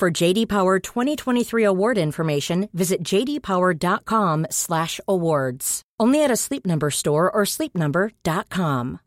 For JD Power 2023 award information, visit jdpower.com/awards. Only at a Sleep Number store or sleepnumber.com.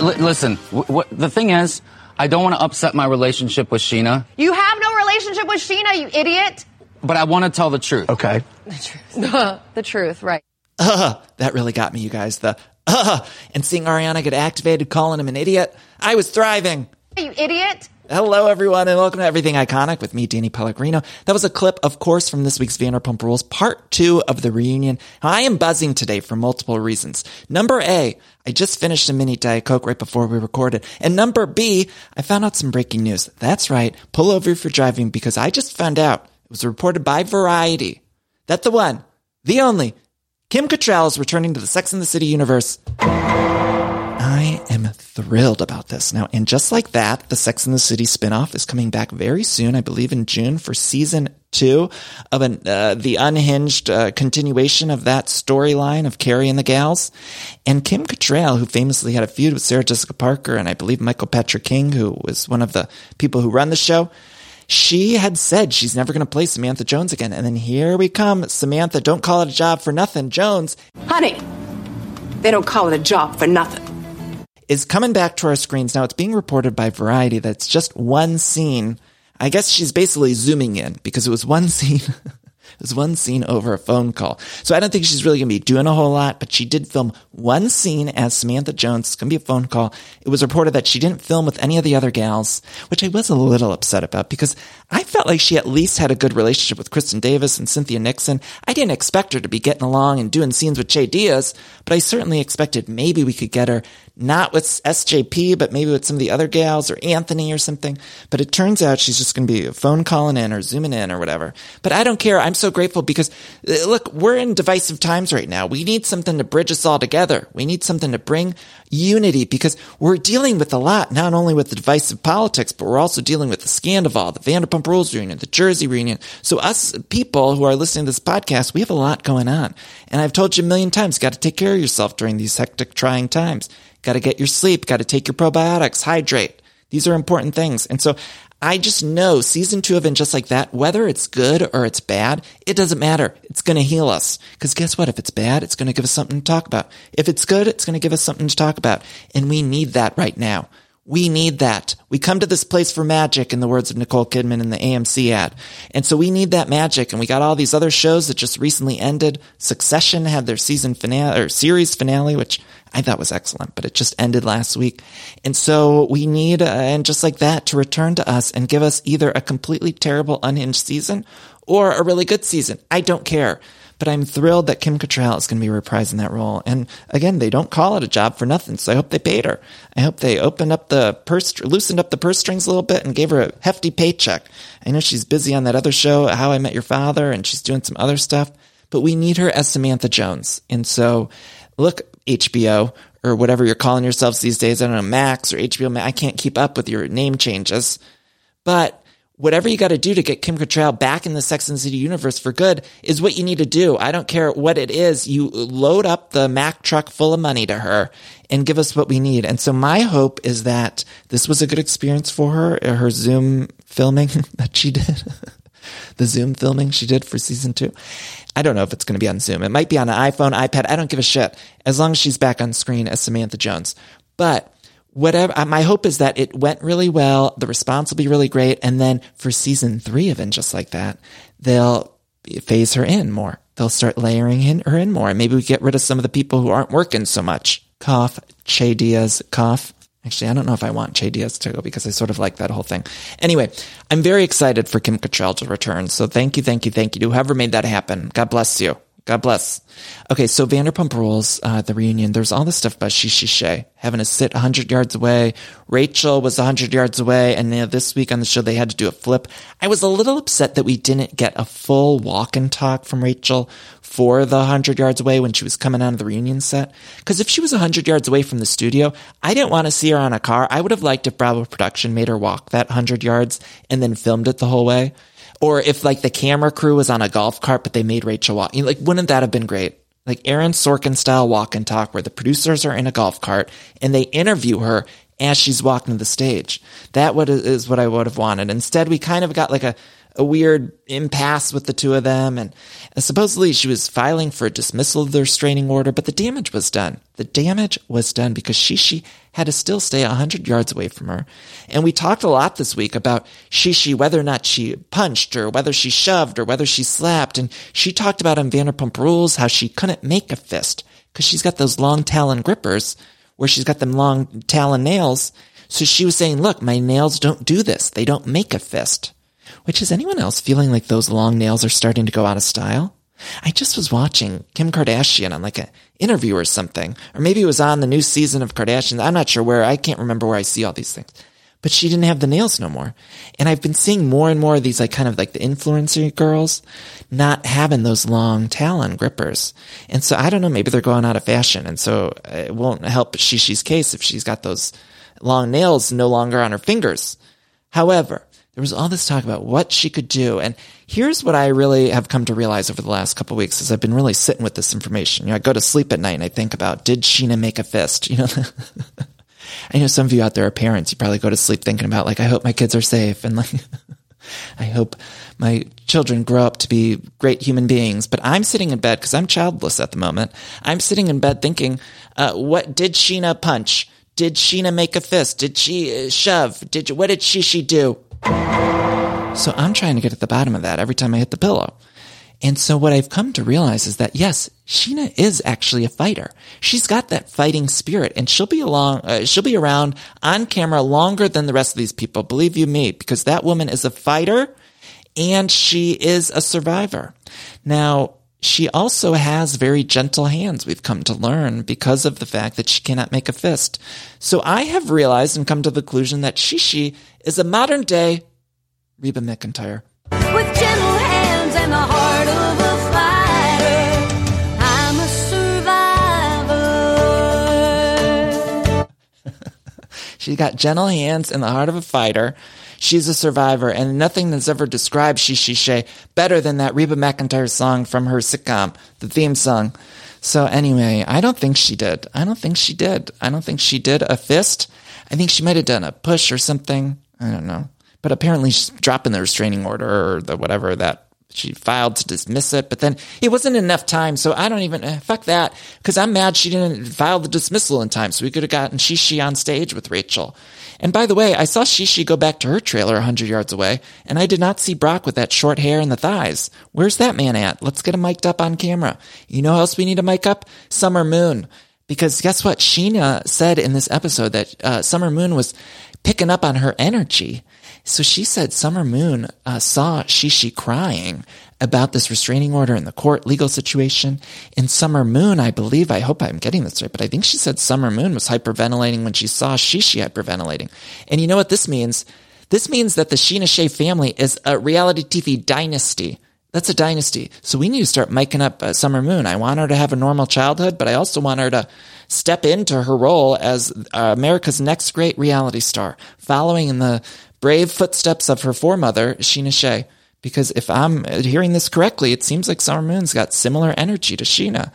L- listen, w- what, the thing is, I don't want to upset my relationship with Scheana, You have no relationship with Scheana, you idiot. But I want to tell the truth. Okay. the truth, the truth, right. Uh, that really got me, you guys. The uh, and seeing Ariana get activated, calling him an idiot. I was thriving. You idiot. Hello, everyone, and welcome to Everything Iconic with me, Danny Pellegrino. That was a clip, of course, from this week's Vanderpump Rules, part two of the reunion. I am buzzing today for multiple reasons. Number A, I just finished a mini Diet Coke right before we recorded. And number B, I found out some breaking news. That's right. Pull over if you're driving because I just found out it was reported by Variety that the one, the only, Kim Cattrall is returning to the Sex and the City universe. I am thrilled about this now. And just like that, the Sex and the City spinoff is coming back very soon. I believe in June for season two of an, uh, the unhinged uh, continuation of that storyline of Carrie and the gals. And Kim Cattrall, who famously had a feud with Sarah Jessica Parker and I believe Michael Patrick King, who was one of the people who run the show. She had said she's never going to play Samantha Jones again. And then here we come. Samantha, don't call it a job for nothing. Jones Honey, they don't call it a job for nothing. is coming back to our screens. Now it's being reported by Variety that it's just one scene. I guess she's basically zooming in because it was one scene. Was one scene over a phone call. So I don't think she's really going to be doing a whole lot, but she did film one scene as Samantha Jones. It's going to be a phone call. It was reported that she didn't film with any of the other gals, which I was a little upset about because I felt like she at least had a good relationship with Kristin Davis and Cynthia Nixon. I didn't expect her to be getting along and doing scenes with Che Diaz, but I certainly expected maybe we could get her not with SJP, but maybe with some of the other gals or Anthony or something. But it turns out she's just going to be phone calling in or zooming in or whatever. But I don't care. I'm so grateful because uh, look, we're in divisive times right now. We need something to bridge us all together. We need something to bring unity because we're dealing with a lot, not only with the divisive politics, but we're also dealing with the Scandoval, the Vanderpump Rules reunion, the Jersey reunion. So us people who are listening to this podcast, we have a lot going on. And I've told you a million times, got to take care of yourself during these hectic, trying times. Got to get your sleep, got to take your probiotics, hydrate. These are important things. And so I just know season two of And Just Like That, whether it's good or it's bad, it doesn't matter. It's going to heal us. Because guess what? If it's bad, it's going to give us something to talk about. If it's good, it's going to give us something to talk about. And we need that right now. We need that. We come to this place for magic, in the words of Nicole Kidman in the AMC ad. And so we need that magic. And we got all these other shows that just recently ended. Succession had their season finale or series finale, which I thought was excellent, but it just ended last week. And so we need, uh, and just like that, to return to us and give us either a completely terrible, unhinged season or a really good season. I don't care. But I'm thrilled that Kim Cattrall is going to be reprising that role. And again, they don't call it a job for nothing. So I hope they paid her. I hope they opened up the purse, loosened up the purse strings a little bit and gave her a hefty paycheck. I know she's busy on that other show, How I Met Your Father, and she's doing some other stuff, but we need her as Samantha Jones. And so look, HBO or whatever you're calling yourselves these days. I don't know, Max or HBO I can't keep up with your name changes, but whatever you got to do to get Kim Cattrall back in the Sex and the City universe for good is what you need to do. I don't care what it is. You load up the Mack truck full of money to her and give us what we need. And so my hope is that this was a good experience for her, her Zoom filming that she did. the Zoom filming she did for season two. I don't know if it's going to be on Zoom. It might be on an iPhone, iPad. I don't give a shit as long as she's back on screen as Samantha Jones. But whatever, uh, my hope is that it went really well. The response will be really great. And then for season three of And Just Like That, they'll phase her in more. They'll start layering in, her in more. And maybe we get rid of some of the people who aren't working so much. Cough, Che Diaz, cough. Actually, I don't know if I want Che Diaz to go because I sort of like that whole thing. Anyway, I'm very excited for Kim Cattrall to return. So thank you, thank you, thank you to whoever made that happen. God bless you. God bless. Okay, so Vanderpump Rules, uh, the reunion, there's all this stuff about Shishi Shay having to sit 100 yards away. Rachel was 100 yards away, and you know, this week on the show they had to do a flip. I was a little upset that we didn't get a full walk and talk from Rachel for the 100 yards away when she was coming out of the reunion set. Because if she was 100 yards away from the studio, I didn't want to see her on a car. I would have liked if Bravo Production made her walk that 100 yards and then filmed it the whole way. Or if like the camera crew was on a golf cart, but they made Rachel walk. Like, wouldn't that have been great? Like Aaron Sorkin style walk and talk where the producers are in a golf cart and they interview her as she's walking to the stage. That what is what I would have wanted. Instead, we kind of got like a, a weird impasse with the two of them. And, supposedly she was filing for a dismissal of the restraining order, but the damage was done. The damage was done because Shishi had to still stay 100 yards away from her. And we talked a lot this week about Shishi, whether or not she punched or whether she shoved or whether she slapped. And she talked about on Vanderpump Rules how she couldn't make a fist because she's got those long talon grippers where she's got them long talon nails. So she was saying, look, my nails don't do this. They don't make a fist. Which is anyone else feeling like those long nails are starting to go out of style? I just was watching Kim Kardashian on like an interview or something, or maybe it was on the new season of Kardashians. I'm not sure where. I can't remember where I see all these things. But she didn't have the nails no more. And I've been seeing more and more of these like kind of like the influencer girls not having those long talon grippers. And so I don't know, maybe they're going out of fashion. And so it won't help Shishi's case if she's got those long nails no longer on her fingers. However, there was all this talk about what she could do. And here's what I really have come to realize over the last couple weeks as I've been really sitting with this information. You know, I go to sleep at night and I think about, did Scheana make a fist? You know, I know some of you out there are parents. You probably go to sleep thinking about like, I hope my kids are safe and like, I hope my children grow up to be great human beings. But I'm sitting in bed because I'm childless at the moment. I'm sitting in bed thinking, uh, what did Scheana punch? Did Scheana make a fist? Did she uh, shove? Did what did she she do? So I'm trying to get at the bottom of that every time I hit the pillow. And so what I've come to realize is that yes, Scheana is actually a fighter. She's got that fighting spirit and she'll be along, uh, she'll be around on camera longer than the rest of these people. Believe you me, because that woman is a fighter and she is a survivor. Now, she also has very gentle hands, we've come to learn, because of the fact that she cannot make a fist. So I have realized and come to the conclusion that Shishi is a modern day Reba McEntire. With gentle hands and the heart of a fighter, I'm a survivor. She got gentle hands and the heart of a fighter. She's a survivor, and nothing that's ever described Shishi Shay better than that Reba McEntire song from her sitcom, the theme song. So anyway, I don't think she did. I don't think she did. I don't think she did a fist. I think she might have done a push or something. I don't know. But apparently she's dropping the restraining order or the whatever that she filed to dismiss it, but then it wasn't enough time. So I don't even, eh, fuck that. Cause I'm mad she didn't file the dismissal in time. So we could have gotten Shishi on stage with Rachel. And by the way, I saw Shishi go back to her trailer 100 yards away, and I did not see Brock with that short hair and the thighs. Where's that man at? Let's get him mic'd up on camera. You know else we need to mic up? Summer Moon. Because guess what? Scheana said in this episode that uh, Summer Moon was picking up on her energy. So she said Summer Moon uh, saw Shishi crying about this restraining order in the court legal situation. In Summer Moon, I believe, I hope I'm getting this right, but I think she said Summer Moon was hyperventilating when she saw Shishi hyperventilating. And you know what this means? This means that the Scheana Shay family is a reality TV dynasty. That's a dynasty. So we need to start miking up uh, Summer Moon. I want her to have a normal childhood, but I also want her to step into her role as uh, America's next great reality star, following in the brave footsteps of her foremother, Scheana Shay. Because if I'm hearing this correctly, it seems like Summer Moon's got similar energy to Scheana.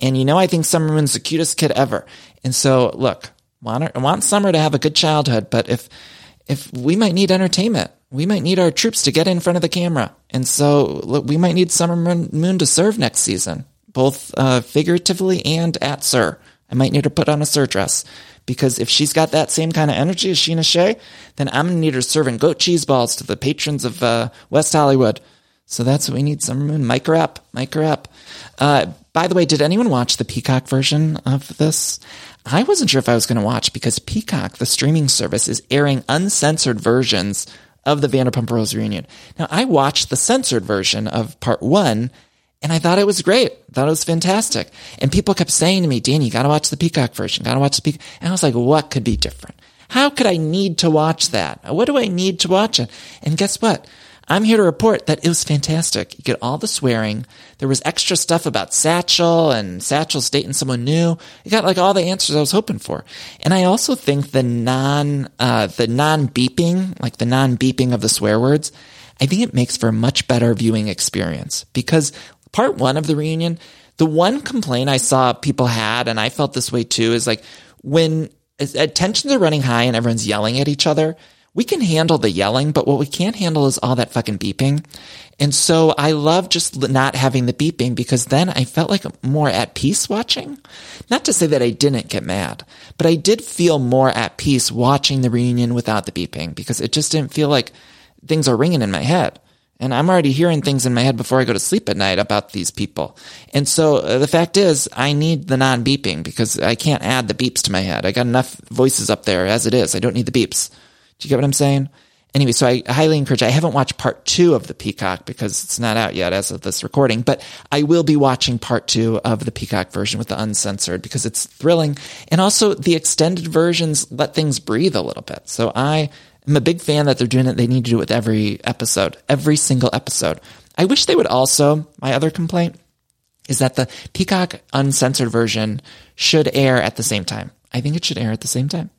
And you know, I think Summer Moon's the cutest kid ever. And so, look, want, her, want Summer to have a good childhood, but if, if we might need entertainment, we might need our troops to get in front of the camera. And so look, we might need Summer Moon to serve next season, both uh, figuratively and at SUR. I might need her put on a SUR dress because if she's got that same kind of energy as Scheana Shay, then I'm gonna need her serving goat cheese balls to the patrons of uh, West Hollywood. So that's what we need. Summer Moon, mic her up, mic her up. Uh, by the way, did anyone watch the Peacock version of this? I wasn't sure if I was going to watch because Peacock, the streaming service, is airing uncensored versions of the Vanderpump Rules reunion. Now, I watched the censored version of part one, And I thought it was great. thought it was fantastic. And people kept saying to me, Danny, you gotta watch the Peacock version, gotta watch the Peacock. And I was like, what could be different? How could I need to watch that? What do I need to watch it? And guess what? I'm here to report that it was fantastic. You get all the swearing. There was extra stuff about Satchel and Satchel's dating someone new. You got like all the answers I was hoping for. And I also think the non, uh, the non beeping, like the non beeping of the swear words, I think it makes for a much better viewing experience because part one of the reunion, the one complaint I saw people had, and I felt this way too, is like when uh, tensions are running high and everyone's yelling at each other, we can handle the yelling, but what we can't handle is all that fucking beeping. And so I love just not having the beeping because then I felt like more at peace watching. Not to say that I didn't get mad, but I did feel more at peace watching the reunion without the beeping because it just didn't feel like things are ringing in my head. And I'm already hearing things in my head before I go to sleep at night about these people. And so uh, the fact is, I need the non beeping because I can't add the beeps to my head. I got enough voices up there as it is. I don't need the beeps. Do you get what I'm saying? Anyway, so I highly encourage, I haven't watched part two of the Peacock because it's not out yet as of this recording, but I will be watching part two of the Peacock version with the uncensored because it's thrilling. And also the extended versions let things breathe a little bit. So I am a big fan that they're doing it. They need to do it with every episode, every single episode. I wish they would also, my other complaint is that the Peacock uncensored version should air at the same time. I think it should air at the same time.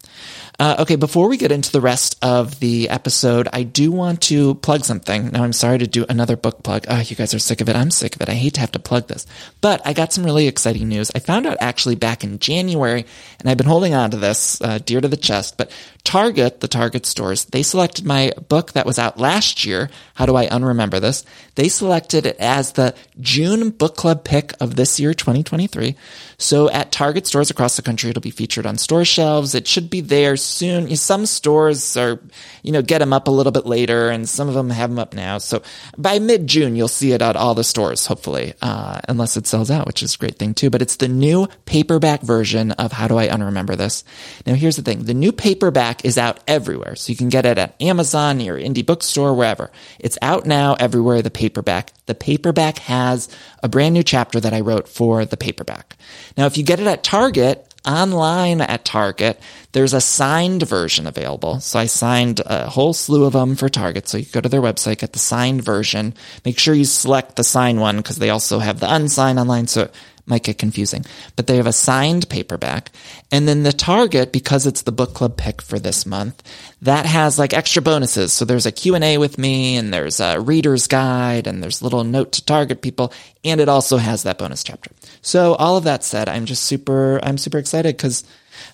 Uh, okay, before we get into the rest of the episode, I do want to plug something. Now, I'm sorry to do another book plug. Oh, you guys are sick of it. I'm sick of it. I hate to have to plug this. But I got some really exciting news. I found out actually back in January, and I've been holding on to this uh, dear to the chest, but Target, the Target stores, they selected my book that was out last year. How do I unremember this? They selected it as the June book club pick of this year, 2023. So at Target stores across the country, it'll be featured on store shelves. It should be there soon. Some stores are, you know, get them up a little bit later and some of them have them up now. So by mid June, you'll see it at all the stores, hopefully, uh, unless it sells out, which is a great thing too. But it's the new paperback version of How Do I Unremember This? Now, here's the thing. The new paperback is out everywhere. So you can get it at Amazon, your indie bookstore, wherever. It's out now everywhere, the paperback. The paperback has a brand new chapter that I wrote for the paperback. Now, if you get it at Target, online at Target, there's a signed version available. So I signed a whole slew of them for Target. So you go to their website, get the signed version. Make sure you select the signed one because they also have the unsigned online. So might get confusing, but they have a signed paperback. And then the Target, because it's the book club pick for this month, that has like extra bonuses. So there's a Q&A with me and there's a reader's guide and there's little note to target people. And it also has that bonus chapter. So all of that said, I'm just super, I'm super excited because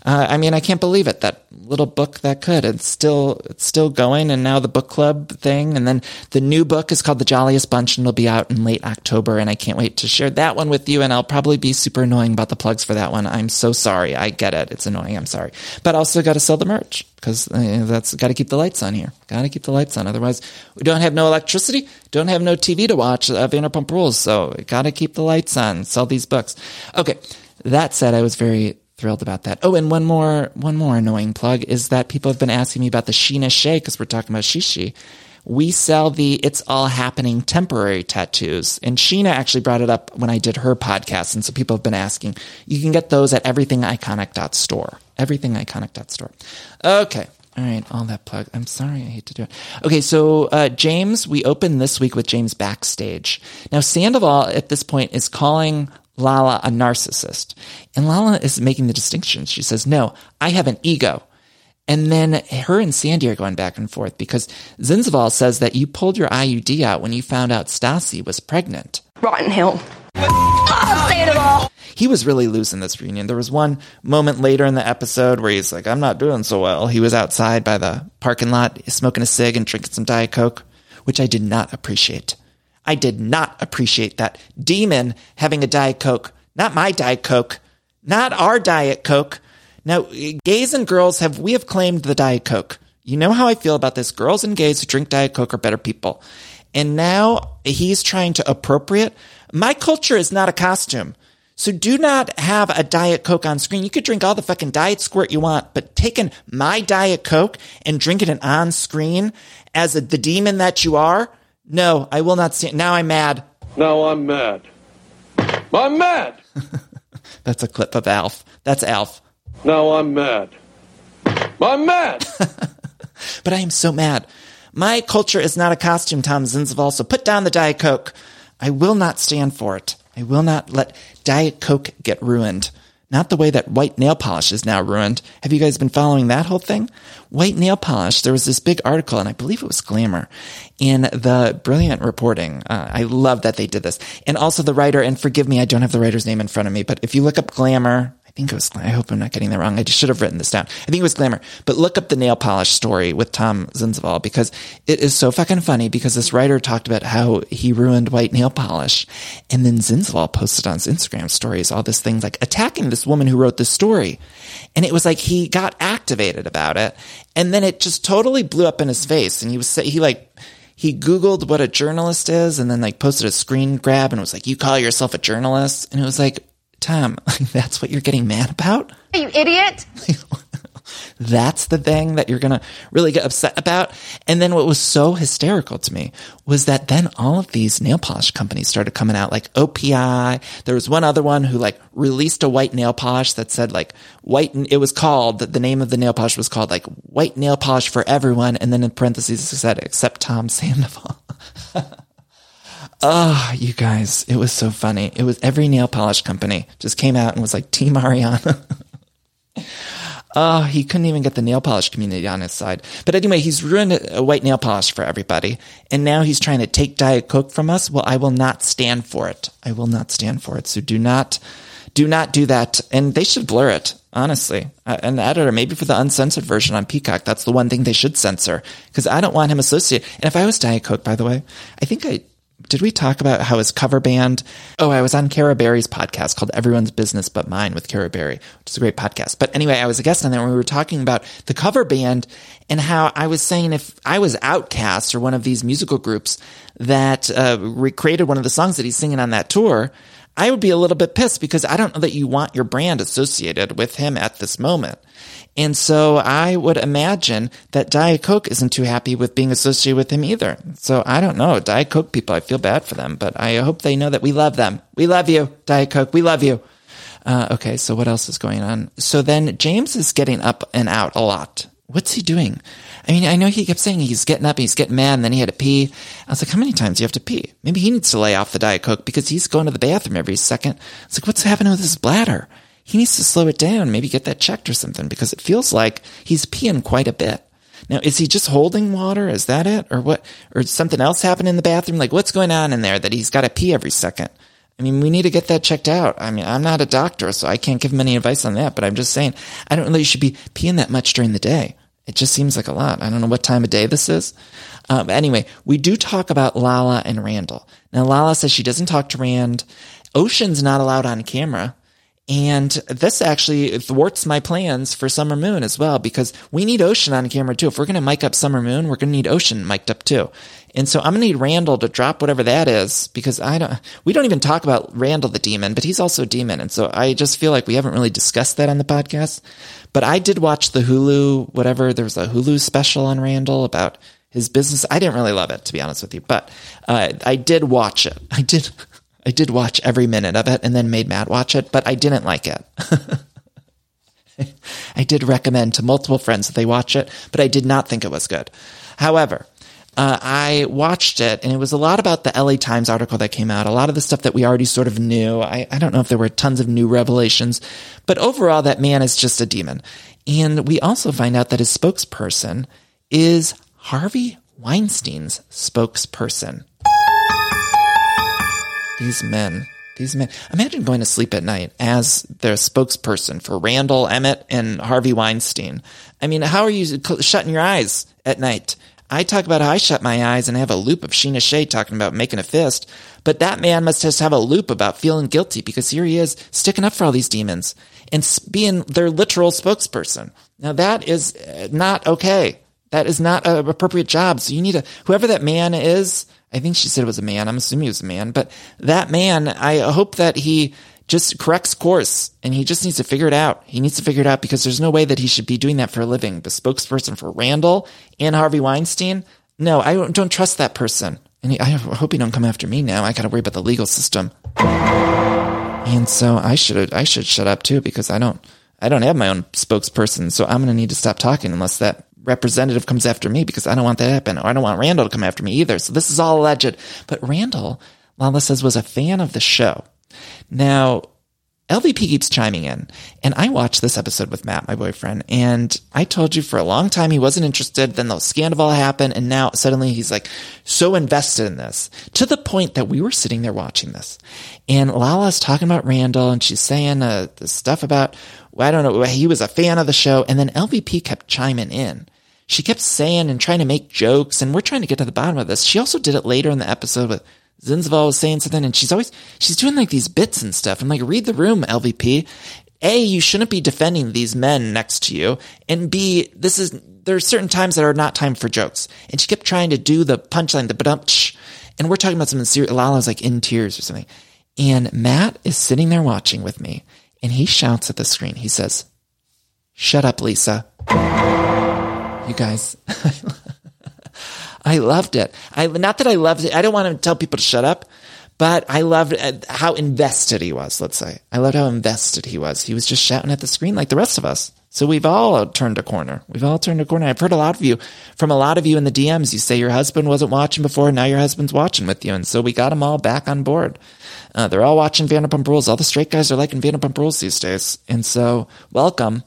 uh, I mean, I can't believe it. That little book that could. It's still it's still going, and now the book club thing, and then the new book is called The Jolliest Bunch, and it'll be out in late October. And I can't wait to share that one with you. And I'll probably be super annoying about the plugs for that one. I'm so sorry. I get it. It's annoying. I'm sorry, but also got to sell the merch because uh, that's got to keep the lights on here. Got to keep the lights on. Otherwise, we don't have no electricity, don't have no TV to watch. Uh, Vanderpump Rules, so got to keep the lights on. Sell these books. Okay. That said, I was very thrilled about that. Oh, and one more, one more annoying plug is that people have been asking me about the Scheana Shay because we're talking about Shishi. We sell the It's All Happening temporary tattoos. And Scheana actually brought it up when I did her podcast. And so people have been asking. You can get those at everythingiconic.store. Everythingiconic.store. Okay. All right, all that plug. I'm sorry, I hate to do it. Okay, so uh, James, we opened this week with James backstage. Now, Sandoval at this point is calling Lala a narcissist. And Lala is making the distinction. She says, no, I have an ego. And then her and Sandy are going back and forth because Zinzval says that you pulled your IUD out when you found out Stassi was pregnant. Rotten hill. He was really losing this reunion. There was one moment later in the episode where he's like, I'm not doing so well. He was outside by the parking lot smoking a cig and drinking some Diet Coke, which I did not appreciate. I did not appreciate that. Demon having a Diet Coke, not my Diet Coke, not our Diet Coke. Now, gays and girls have, we have claimed the Diet Coke. You know how I feel about this. Girls and gays who drink Diet Coke are better people. And now he's trying to appropriate. My culture is not a costume. So do not have a Diet Coke on screen. You could drink all the fucking Diet Squirt you want, but taking my Diet Coke and drinking it on screen as a, the demon that you are, no, I will not see. Now I'm mad. Now I'm mad. I'm mad. That's a clip of Alf. That's Alf. Now I'm mad. I'm mad. But I am so mad. My culture is not a costume, Tom Zinzval, so put down the Diet Coke. I will not stand for it. I will not let Diet Coke get ruined. Not the way that white nail polish is now ruined. Have you guys been following that whole thing? White nail polish, there was this big article, and I believe it was Glamour, in the brilliant reporting. Uh, I love that they did this. And also the writer, and forgive me, I don't have the writer's name in front of me, but if you look up Glamour, think it was, I hope I'm not getting that wrong. I just should have written this down. I think it was Glamour. But look up the nail polish story with Tom Zinzval because it is so fucking funny because this writer talked about how he ruined white nail polish. And then Zinzval posted on his Instagram stories all this thing like attacking this woman who wrote this story. And it was like he got activated about it. And then it just totally blew up in his face. And he was, he like, he Googled what a journalist is and then like posted a screen grab and was like, you call yourself a journalist? And it was like, Tom, that's what you're getting mad about? You idiot. That's the thing that you're going to really get upset about. And then what was so hysterical to me was that then all of these nail polish companies started coming out like OPI. There was one other one who like released a white nail polish that said like white, it was called, the name of the nail polish was called like white nail polish for everyone. And then in parentheses it said except Tom Sandoval. Oh, you guys, it was so funny. It was every nail polish company just came out and was like Team Ariana. Oh, he couldn't even get the nail polish community on his side. But anyway, he's ruined a white nail polish for everybody. And now he's trying to take Diet Coke from us. Well, I will not stand for it. I will not stand for it. So do not, do not do that. And they should blur it, honestly. Uh, An editor, maybe for the uncensored version on Peacock, that's the one thing they should censor. Cause I don't want him associated. And if I was Diet Coke, by the way, I think I, did we talk about how his cover band? Oh, I was on Kara Berry's podcast called Everyone's Business But Mine with Kara Berry, which is a great podcast. But anyway, I was a guest on there when we were talking about the cover band and how I was saying if I was OutKast or one of these musical groups that uh, recreated one of the songs that he's singing on that tour, I would be a little bit pissed because I don't know that you want your brand associated with him at this moment. And so I would imagine that Diet Coke isn't too happy with being associated with him either. So I don't know. Diet Coke people, I feel bad for them, but I hope they know that we love them. We love you, Diet Coke. We love you. Uh, okay, so what else is going on? So then James is getting up and out a lot. What's he doing? I mean, I know he kept saying he's getting up, he's getting mad, and then he had to pee. I was like, how many times do you have to pee? Maybe he needs to lay off the Diet Coke because he's going to the bathroom every second. It's like, what's happening with his bladder? He needs to slow it down, maybe get that checked or something because it feels like he's peeing quite a bit. Now, is he just holding water? Is that it? Or what? Or something else happening in the bathroom? Like, what's going on in there that he's got to pee every second? I mean, we need to get that checked out. I mean, I'm not a doctor, so I can't give him any advice on that, but I'm just saying, I don't you should be peeing that much during the day. It just seems like a lot. I don't know what time of day this is. Um, anyway, we do talk about Lala and Randall. Now, Lala says she doesn't talk to Rand. Ocean's not allowed on camera. And this actually thwarts my plans for Summer Moon as well, because we need Ocean on camera too. If we're going to mic up Summer Moon, we're going to need Ocean mic'd up too. And so I'm going to need Randall to drop whatever that is, because I don't, we don't even talk about Randall the demon, but he's also a demon. And so I just feel like we haven't really discussed that on the podcast. But I did watch the Hulu, whatever, there was a Hulu special on Randall about his business. I didn't really love it, to be honest with you, but uh, I did watch it. I did. I did watch every minute of it and then made Matt watch it, but I didn't like it. I did recommend to multiple friends that they watch it, but I did not think it was good. However, uh, I watched it and it was a lot about the LA Times article that came out, a lot of the stuff that we already sort of knew. I, I don't know if there were tons of new revelations, but overall, that man is just a demon. And we also find out that his spokesperson is Harvey Weinstein's spokesperson. These men, these men. Imagine going to sleep at night as their spokesperson for Randall Emmett and Harvey Weinstein. I mean, how are you shutting your eyes at night? I talk about how I shut my eyes and have a loop of Scheana Shay talking about making a fist, but that man must just have a loop about feeling guilty because here he is sticking up for all these demons and being their literal spokesperson. Now that is uh, not okay. That is not an appropriate job. So you need to, whoever that man is, I think she said it was a man. I'm assuming he was a man, but that man, I hope that he just corrects course and he just needs to figure it out. He needs to figure it out because there's no way that he should be doing that for a living. The spokesperson for Randall and Harvey Weinstein. No, I don't, don't trust that person. And he, I hope he don't come after me now. I got to worry about the legal system. And so I should I should shut up too because I don't I don't have my own spokesperson, so I'm gonna need to stop talking unless that representative comes after me because I don't want that to happen. Or I don't want Randall to come after me either. So this is all alleged. But Randall, Lala says, was a fan of the show. Now, LVP keeps chiming in, and I watched this episode with Matt, my boyfriend, and I told you for a long time he wasn't interested. Then the scandal happened, and now suddenly he's like so invested in this to the point that we were sitting there watching this, and Lala's talking about Randall, and she's saying uh, stuff about I don't know he was a fan of the show, and then LVP kept chiming in. She kept saying and trying to make jokes, and we're trying to get to the bottom of this. She also did it later in the episode with Zinzval was saying something and she's always, she's doing like these bits and stuff. I'm like, read the room, LVP. A, you shouldn't be defending these men next to you. And B, this is, there are certain times that are not time for jokes. And she kept trying to do the punchline, the badumch. And we're talking about something serious. Lala's like in tears or something. And Matt is sitting there watching with me and he shouts at the screen. He says, shut up, Lisa. You guys. I loved it. I not that I loved it. I don't want to tell people to shut up, but I loved uh, how invested he was. Let's say I loved how invested he was. He was just shouting at the screen like the rest of us. So we've all turned a corner. We've all turned a corner. I've heard a lot of you from a lot of you in the DMs. You say your husband wasn't watching before. Now your husband's watching with you. And so we got them all back on board. Uh, they're all watching Vanderpump Rules. All the straight guys are liking Vanderpump Rules these days. And so welcome.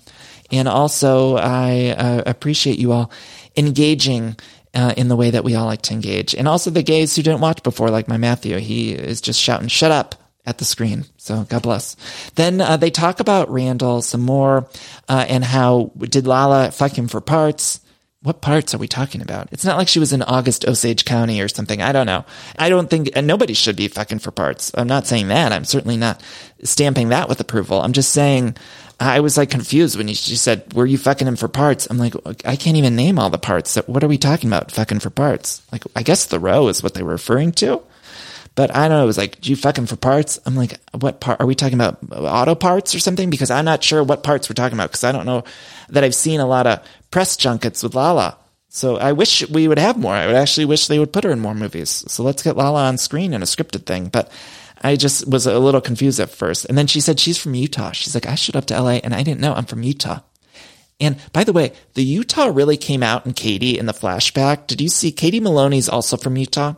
And also I uh, appreciate you all engaging uh, in the way that we all like to engage. And also the gays who didn't watch before, like my Matthew, he is just shouting, shut up at the screen. So God bless. Then uh, they talk about Randall some more uh, and how did Lala fuck him for parts? What parts are we talking about? It's not like she was in August Osage County or something. I don't know. I don't think and nobody should be fucking for parts. I'm not saying that. I'm certainly not stamping that with approval. I'm just saying I was like confused when she said, "Were you fucking him for parts?" I'm like, I can't even name all the parts. What are we talking about? Fucking for parts? Like, I guess the row is what they were referring to. But I don't know. It was like, "Do you fucking for parts?" I'm like, "What part are we talking about? Auto parts or something?" Because I'm not sure what parts we're talking about. Because I don't know that I've seen a lot of press junkets with Lala. So I wish we would have more. I would actually wish they would put her in more movies. So let's get Lala on screen in a scripted thing. But I just was a little confused at first. And then she said she's from Utah. She's like, I showed up to LA and I didn't know I'm from Utah. And by the way, the Utah really came out in Katie in the flashback. Did you see Katie Maloney's also from Utah?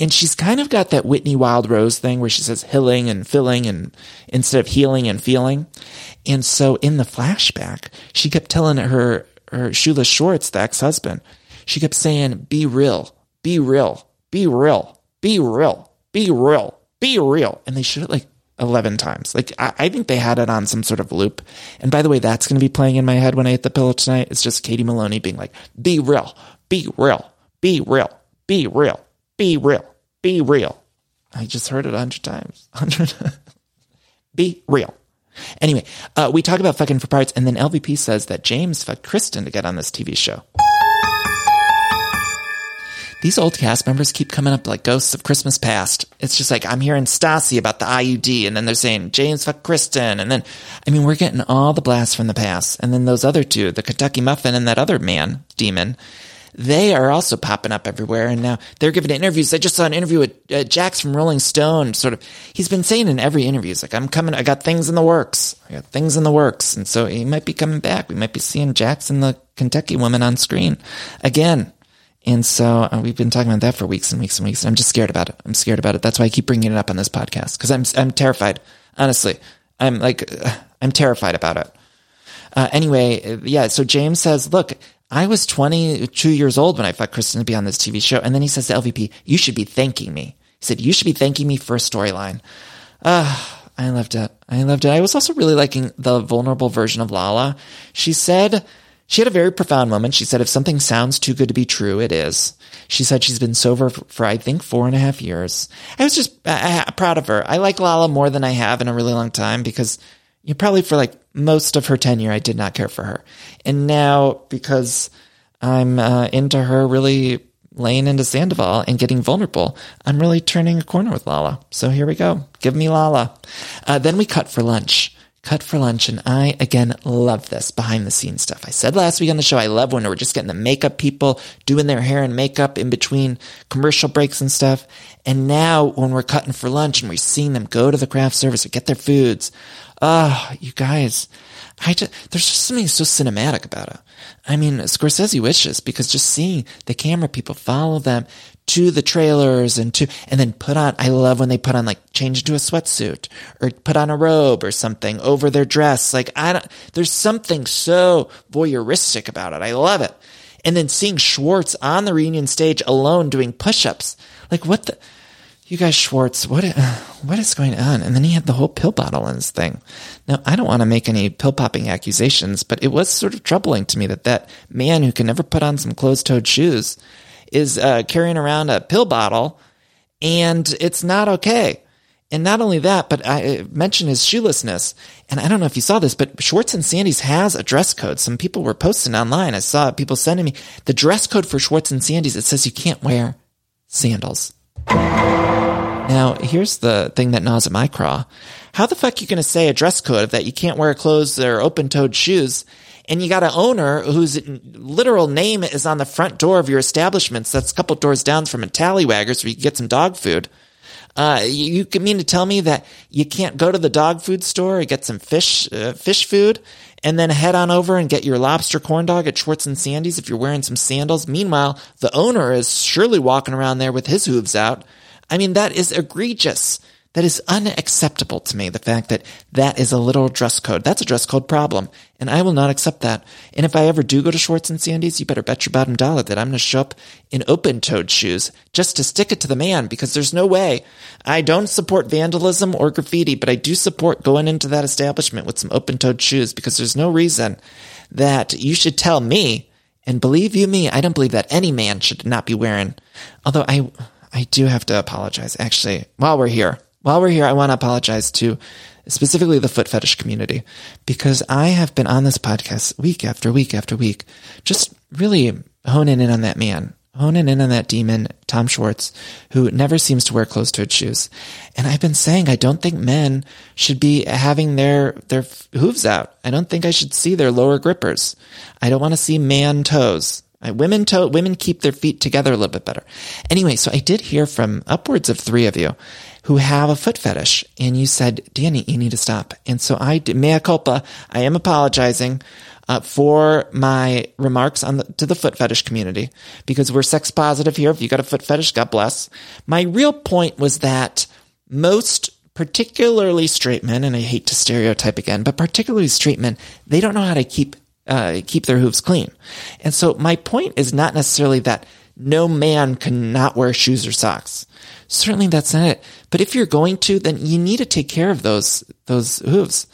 And she's kind of got that Whitney Wild Rose thing where she says hilling and filling and instead of healing and feeling. And so in the flashback, she kept telling her, her Shula Schwartz, the ex-husband, she kept saying, be real, be real, be real, be real, be real be real. And they showed it like 11 times. Like, I, I, think they had it on some sort of loop. And by the way, that's going to be playing in my head when I hit the pillow tonight. It's just Katie Maloney being like, be real, be real, be real, be real, be real, be real. I just heard it a hundred times. Hundred. be real. Anyway, uh, we talk about fucking for parts, and then LVP says that James fucked Kristen to get on this TV show these old cast members keep coming up like ghosts of Christmas past. It's just like I'm hearing Stassi about the IUD, and then they're saying James fucked Kristen, and then I mean we're getting all the blasts from the past, and then those other two, the Kentucky Muffin and that other man demon. They are also popping up everywhere, and now they're giving interviews. I just saw an interview with uh, Jax from Rolling Stone. Sort of, he's been saying in every interview, he's like, "I'm coming. I got things in the works. I got things in the works," and so he might be coming back. We might be seeing Jax and the Kentucky woman on screen again. And so uh, we've been talking about that for weeks and weeks and weeks. And I'm just scared about it. I'm scared about it. That's why I keep bringing it up on this podcast because I'm I'm terrified. Honestly, I'm like uh, I'm terrified about it. Uh, anyway, uh, yeah. So James says, "Look, I was 22 years old when I thought Kristen to be on this TV show." And then he says to LVP, "You should be thanking me." He said, "You should be thanking me for a storyline." Ah. Uh, I loved it. I loved it. I was also really liking the vulnerable version of Lala. She said she had a very profound moment. She said, if something sounds too good to be true, it is. She said she's been sober for, for I think, four and a half years. I was just uh, proud of her. I like Lala more than I have in a really long time because you probably for like most of her tenure, I did not care for her. And now because I'm uh, into her really laying into Sandoval and getting vulnerable, I'm really turning a corner with Lala. So here we go. Give me Lala. Uh, then we cut for lunch cut for lunch. And I, again, love this behind the scenes stuff. I said last week on the show, I love when we're just getting the makeup people doing their hair and makeup in between commercial breaks and stuff. And now when we're cutting for lunch and we're seeing them go to the craft service or get their foods, oh, you guys, I just, there's just something so cinematic about it. I mean, Scorsese wishes because just seeing the camera people follow them to the trailers and to, and then put on, I love when they put on like change into a sweatsuit or put on a robe or something over their dress. Like I don't, there's something so voyeuristic about it. I love it. And then seeing Schwartz on the reunion stage alone doing push-ups. Like what the, you guys, Schwartz, what, what is going on? And then he had the whole pill bottle in his thing. Now, I don't want to make any pill popping accusations, but it was sort of troubling to me that that man who can never put on some closed toed shoes is uh, carrying around a pill bottle and it's not okay. And not only that, but I mentioned his shoelessness. And I don't know if you saw this, but Schwartz and Sandy's has a dress code. Some people were posting online. I saw people sending me the dress code for Schwartz and Sandy's. It says you can't wear sandals. Now, here's the thing that gnaws at my craw. How the fuck are you going to say a dress code that you can't wear clothes or open-toed shoes and you got an owner whose literal name is on the front door of your establishments that's a couple doors down from a Tallywaggers where you can get some dog food. Uh, you, you mean to tell me that you can't go to the dog food store and get some fish, uh, fish food and then head on over and get your lobster corn dog at Schwartz and Sandy's if you're wearing some sandals. Meanwhile, the owner is surely walking around there with his hooves out. I mean, that is egregious. That is unacceptable to me. The fact that that is a literal dress code. That's a dress code problem. And I will not accept that. And if I ever do go to Schwartz and Sandy's, you better bet your bottom dollar that I'm going to show up in open toed shoes just to stick it to the man because there's no way. I don't support vandalism or graffiti, but I do support going into that establishment with some open toed shoes because there's no reason that you should tell me. And believe you me, I don't believe that any man should not be wearing, although I, I do have to apologize. Actually, while we're here, while we're here, I want to apologize to specifically the foot fetish community because I have been on this podcast week after week after week, just really honing in on that man, honing in on that demon, Tom Schwartz, who never seems to wear closed toed shoes. And I've been saying I don't think men should be having their, their hooves out. I don't think I should see their lower grippers. I don't want to see man toes. I, women toe, women keep their feet together a little bit better. Anyway, so I did hear from upwards of three of you who have a foot fetish and you said, Danny, you need to stop. And so I did, mea culpa. I am apologizing. Uh, for my remarks on the, to the foot fetish community because we're sex positive here. If you got a foot fetish, God bless. My real point was that most particularly straight men, and I hate to stereotype again, but particularly straight men, they don't know how to keep uh, keep their hooves clean. And so my point is not necessarily that no man can not wear shoes or socks. Certainly that's not it. But if you're going to, then you need to take care of those, those hooves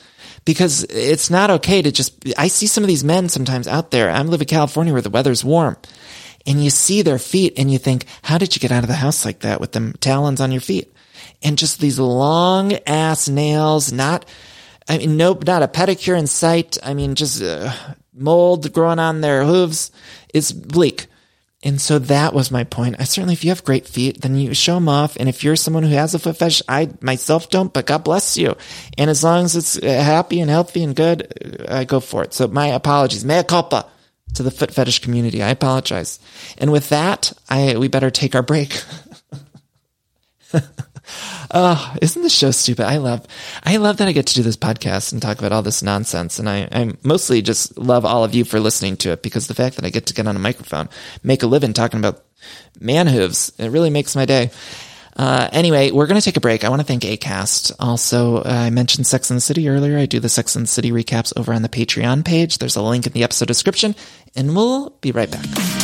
because it's not okay to just, I see some of these men sometimes out there. I live in California where the weather's warm and you see their feet and you think, how did you get out of the house like that with them talons on your feet? And just these long ass nails, not, I mean, nope, not a pedicure in sight. I mean, just uh, mold growing on their hooves. It's bleak. And so that was my point. I certainly, if you have great feet, then you show them off. And if you're someone who has a foot fetish, I myself don't, but God bless you. And as long as it's uh, happy and healthy and good, uh, I go for it. So my apologies. Mea culpa to the foot fetish community. I apologize. And with that, I, we better take our break. Oh, isn't this show stupid? I love, I love that I get to do this podcast and talk about all this nonsense. And I, I mostly just love all of you for listening to it because the fact that I get to get on a microphone, make a living talking about man hooves, it really makes my day. Uh, anyway, we're going to take a break. I want to thank ACAST. Also, uh, I mentioned Sex and the City earlier. I do the Sex and the City recaps over on the Patreon page. There's a link in the episode description, and we'll be right back.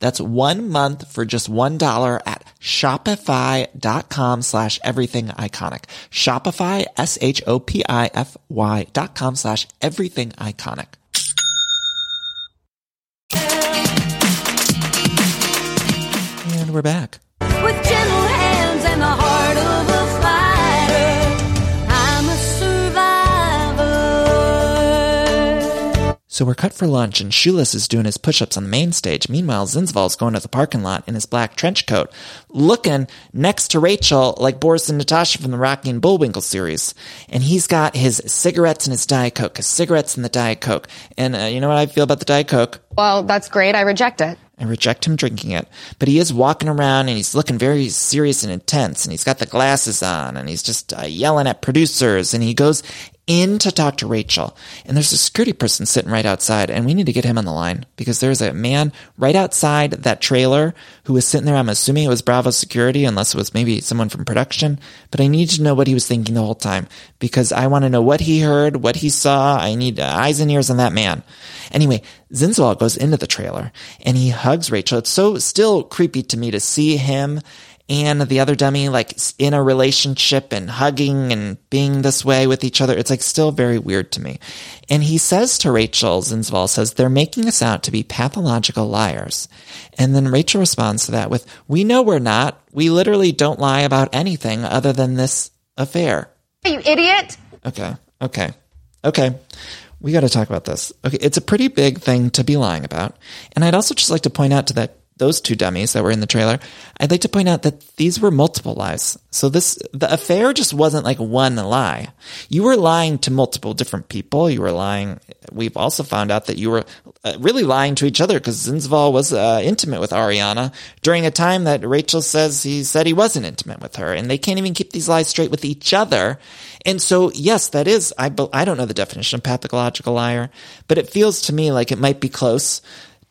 That's one month for just $1 at shopify.com slash everything iconic. Shopify, S-H-O-P-I-F-Y dot com slash everything iconic. And we're back. With So we're cut for lunch and Shoeless is doing his push-ups on the main stage. Meanwhile, Zinsval's going to the parking lot in his black trench coat, looking next to Rachel like Boris and Natasha from the Rocky and Bullwinkle series. And he's got his cigarettes and his Diet Coke, his cigarettes and the Diet Coke. And uh, you know what I feel about the Diet Coke? Well, that's great. I reject it. I reject him drinking it. But he is walking around and he's looking very serious and intense and he's got the glasses on and he's just uh, yelling at producers and he goes in to talk to Rachel. And there's a security person sitting right outside and we need to get him on the line because there's a man right outside that trailer who was sitting there. I'm assuming it was Bravo security unless it was maybe someone from production, but I need to know what he was thinking the whole time because I want to know what he heard, what he saw. I need eyes and ears on that man. Anyway, Zinzwal goes into the trailer and he hugs Rachel. It's so still creepy to me to see him and the other dummy like in a relationship and hugging and being this way with each other. It's like still very weird to me. And he says to Rachel, Zinzval says, they're making us out to be pathological liars. And then Rachel responds to that with, we know we're not. We literally don't lie about anything other than this affair. Are You idiot. Okay. Okay. Okay. We got to talk about this. Okay. It's a pretty big thing to be lying about. And I'd also just like to point out to that those two dummies that were in the trailer, I'd like to point out that these were multiple lies. So this, the affair just wasn't like one lie. You were lying to multiple different people. You were lying. We've also found out that you were uh, really lying to each other because Zinsval was uh, intimate with Ariana during a time that Rachel says he said he wasn't intimate with her. And they can't even keep these lies straight with each other. And so, yes, that is, I, I don't know the definition of pathological liar, but it feels to me like it might be close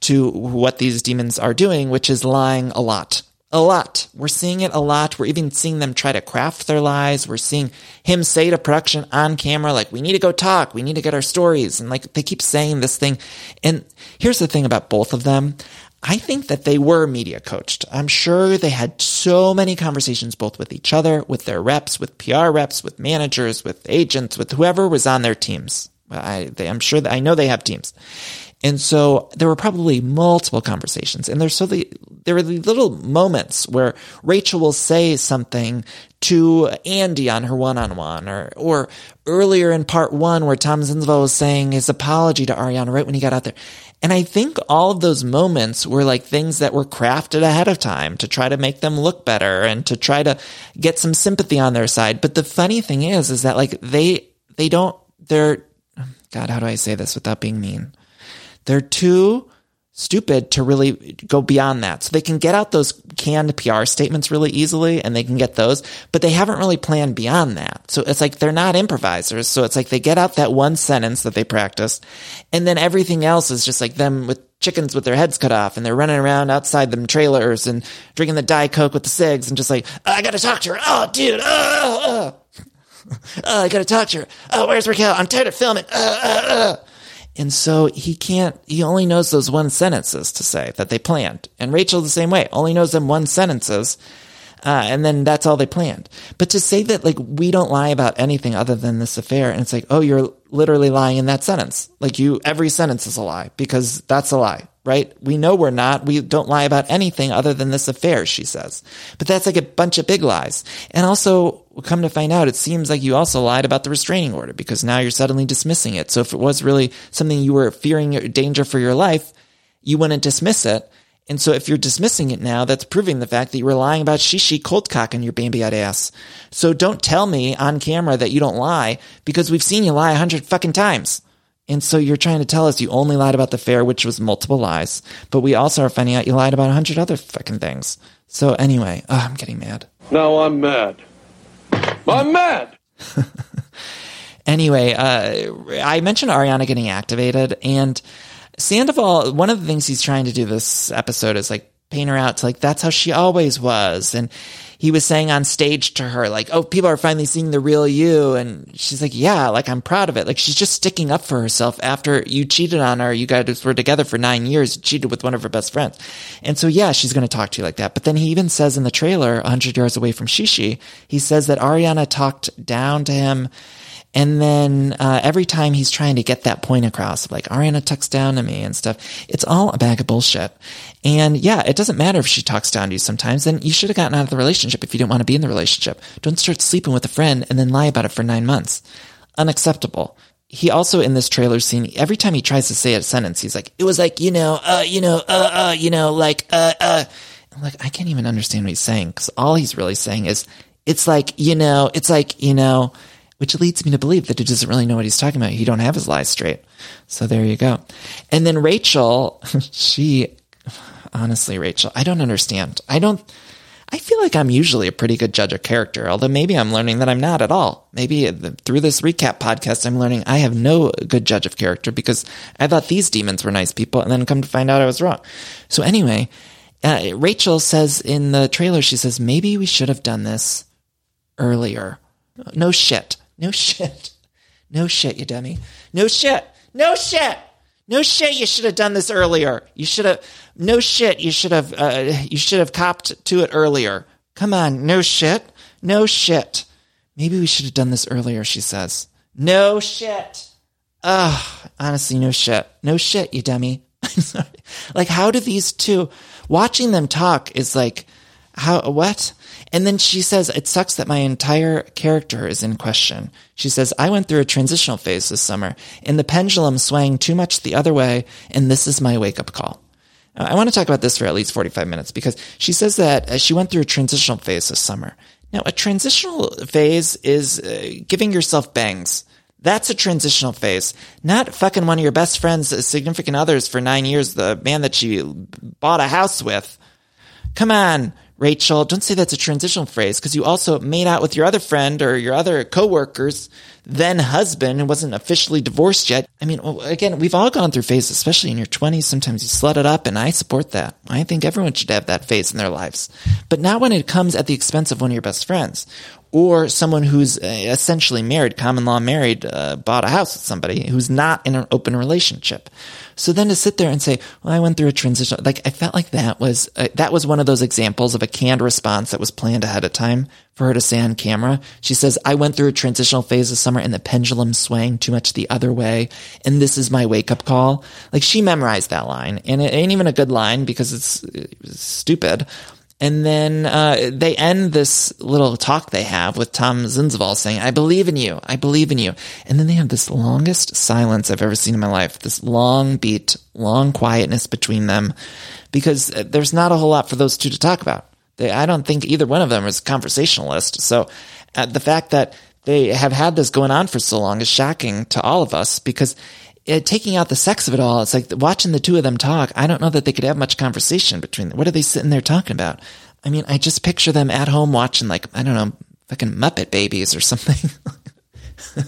to what these demons are doing, which is lying a lot. A lot. We're seeing it a lot. We're even seeing them try to craft their lies. We're seeing him say to production on camera, like, we need to go talk. We need to get our stories. And like, they keep saying this thing. And here's the thing about both of them. I think that they were media coached. I'm sure they had so many conversations both with each other, with their reps, with PR reps, with managers, with agents, with whoever was on their teams. I, they, I'm sure that I know they have teams. And so there were probably multiple conversations and there's so the, there were the little moments where Rachel will say something to Andy on her one-on-one or, or earlier in part one where Tom Zinsvall was saying his apology to Ariana right when he got out there. And I think all of those moments were like things that were crafted ahead of time to try to make them look better and to try to get some sympathy on their side. But the funny thing is, is that like they, they don't, they're, God, how do I say this without being mean? They're too stupid to really go beyond that. So they can get out those canned PR statements really easily and they can get those, but they haven't really planned beyond that. So it's like they're not improvisers. So it's like they get out that one sentence that they practiced and then everything else is just like them with chickens with their heads cut off and they're running around outside them trailers and drinking the Diet Coke with the cigs and just like, oh, I gotta talk to her. Oh, dude. Oh, oh. oh. Oh I gotta talk to her. Oh, where's Raquel? I'm tired of filming. Uh, uh, uh. And so he can't, he only knows those one sentences to say that they planned. And Rachel the same way, only knows them one sentences. Uh, and then that's all they planned. But to say that like we don't lie about anything other than this affair, and it's like, oh, you're literally lying in that sentence. Like you, every sentence is a lie because that's a lie, right? We know we're not. We don't lie about anything other than this affair, she says. But that's like a bunch of big lies. And also, come to find out, it seems like you also lied about the restraining order because now you're suddenly dismissing it. So if it was really something you were fearing danger for your life, you wouldn't dismiss it. And so if you're dismissing it now, that's proving the fact that you were lying about shishi cold cock in your bambi ass. So don't tell me on camera that you don't lie because we've seen you lie a hundred fucking times. And so you're trying to tell us you only lied about the fair, which was multiple lies, but we also are finding out you lied about a hundred other fucking things. So anyway, oh, I'm getting mad. Now I'm mad. I'm mad. Anyway, uh, I mentioned Ariana getting activated, and Sandoval. One of the things he's trying to do this episode is like paint her out to like that's how she always was, and he was saying on stage to her like, "Oh, people are finally seeing the real you," and she's like, "Yeah, like I'm proud of it." Like she's just sticking up for herself after you cheated on her. You guys were together for nine years, cheated with one of her best friends, and so yeah, she's going to talk to you like that. But then he even says in the trailer, "100 yards away from Shishi," he says that Ariana talked down to him and then uh, every time he's trying to get that point across, like Ariana tucks down to me and stuff, it's all a bag of bullshit. And yeah, it doesn't matter if she talks down to you sometimes. Then you should have gotten out of the relationship if you didn't want to be in the relationship. Don't start sleeping with a friend and then lie about it for nine months. Unacceptable. He also in this trailer scene, every time he tries to say a sentence, he's like, "It was like you know, uh, you know, uh, uh, you know, like, uh, uh." I'm like I can't even understand what he's saying because all he's really saying is, "It's like you know, it's like you know." Which leads me to believe that he doesn't really know what he's talking about. He don't have his lies straight. So there you go. And then Rachel, she, honestly, Rachel, I don't understand. I don't, I feel like I'm usually a pretty good judge of character, although maybe I'm learning that I'm not at all. Maybe through this recap podcast, I'm learning I have no good judge of character because I thought these demons were nice people and then come to find out I was wrong. So anyway, uh, Rachel says in the trailer, she says, maybe we should have done this earlier. No shit. No shit. No shit, you dummy. No shit. No shit. No shit. You should have done this earlier. You should have. No shit. You should have. Uh, you should have copped to it earlier. Come on. No shit. No shit. Maybe we should have done this earlier. She says. No shit. Ugh. Honestly, no shit. No shit, you dummy. I'm sorry. Like, how do these two? Watching them talk is like, how? What? And then she says, it sucks that my entire character is in question. She says, I went through a transitional phase this summer and the pendulum swang too much the other way. And this is my wake up call. I want to talk about this for at least 45 minutes because she says that uh, she went through a transitional phase this summer. Now, a transitional phase is uh, giving yourself bangs. That's a transitional phase. Not fucking one of your best friends, uh, significant others for nine years, the man that she bought a house with. Come on, Rachel, don't say that's a transitional phrase because you also made out with your other friend or your other coworkers, then husband, who wasn't officially divorced yet. I mean, again, we've all gone through phases, especially in your 20s. Sometimes you slut it up, and I support that. I think everyone should have that phase in their lives. But not when it comes at the expense of one of your best friends or someone who's uh, essentially married, common law married, uh, bought a house with somebody who's not in an open relationship. So then to sit there and say, well, I went through a transition, like I felt like that was, uh, that was one of those examples of a canned response that was planned ahead of time for her to say on camera. She says, I went through a transitional phase this summer and the pendulum swang too much the other way. And this is my wake up call. Like she memorized that line and it ain't even a good line because it's, it's stupid. And then uh, they end this little talk they have with Tom Zinzval saying, I believe in you. I believe in you. And then they have this longest silence I've ever seen in my life, this long beat, long quietness between them, because uh, there's not a whole lot for those two to talk about. They, I don't think either one of them is a conversationalist. So uh, the fact that they have had this going on for so long is shocking to all of us because uh, taking out the sex of it all, it's like watching the two of them talk. I don't know that they could have much conversation between them. What are they sitting there talking about? I mean, I just picture them at home watching like, I don't know, fucking Muppet babies or something.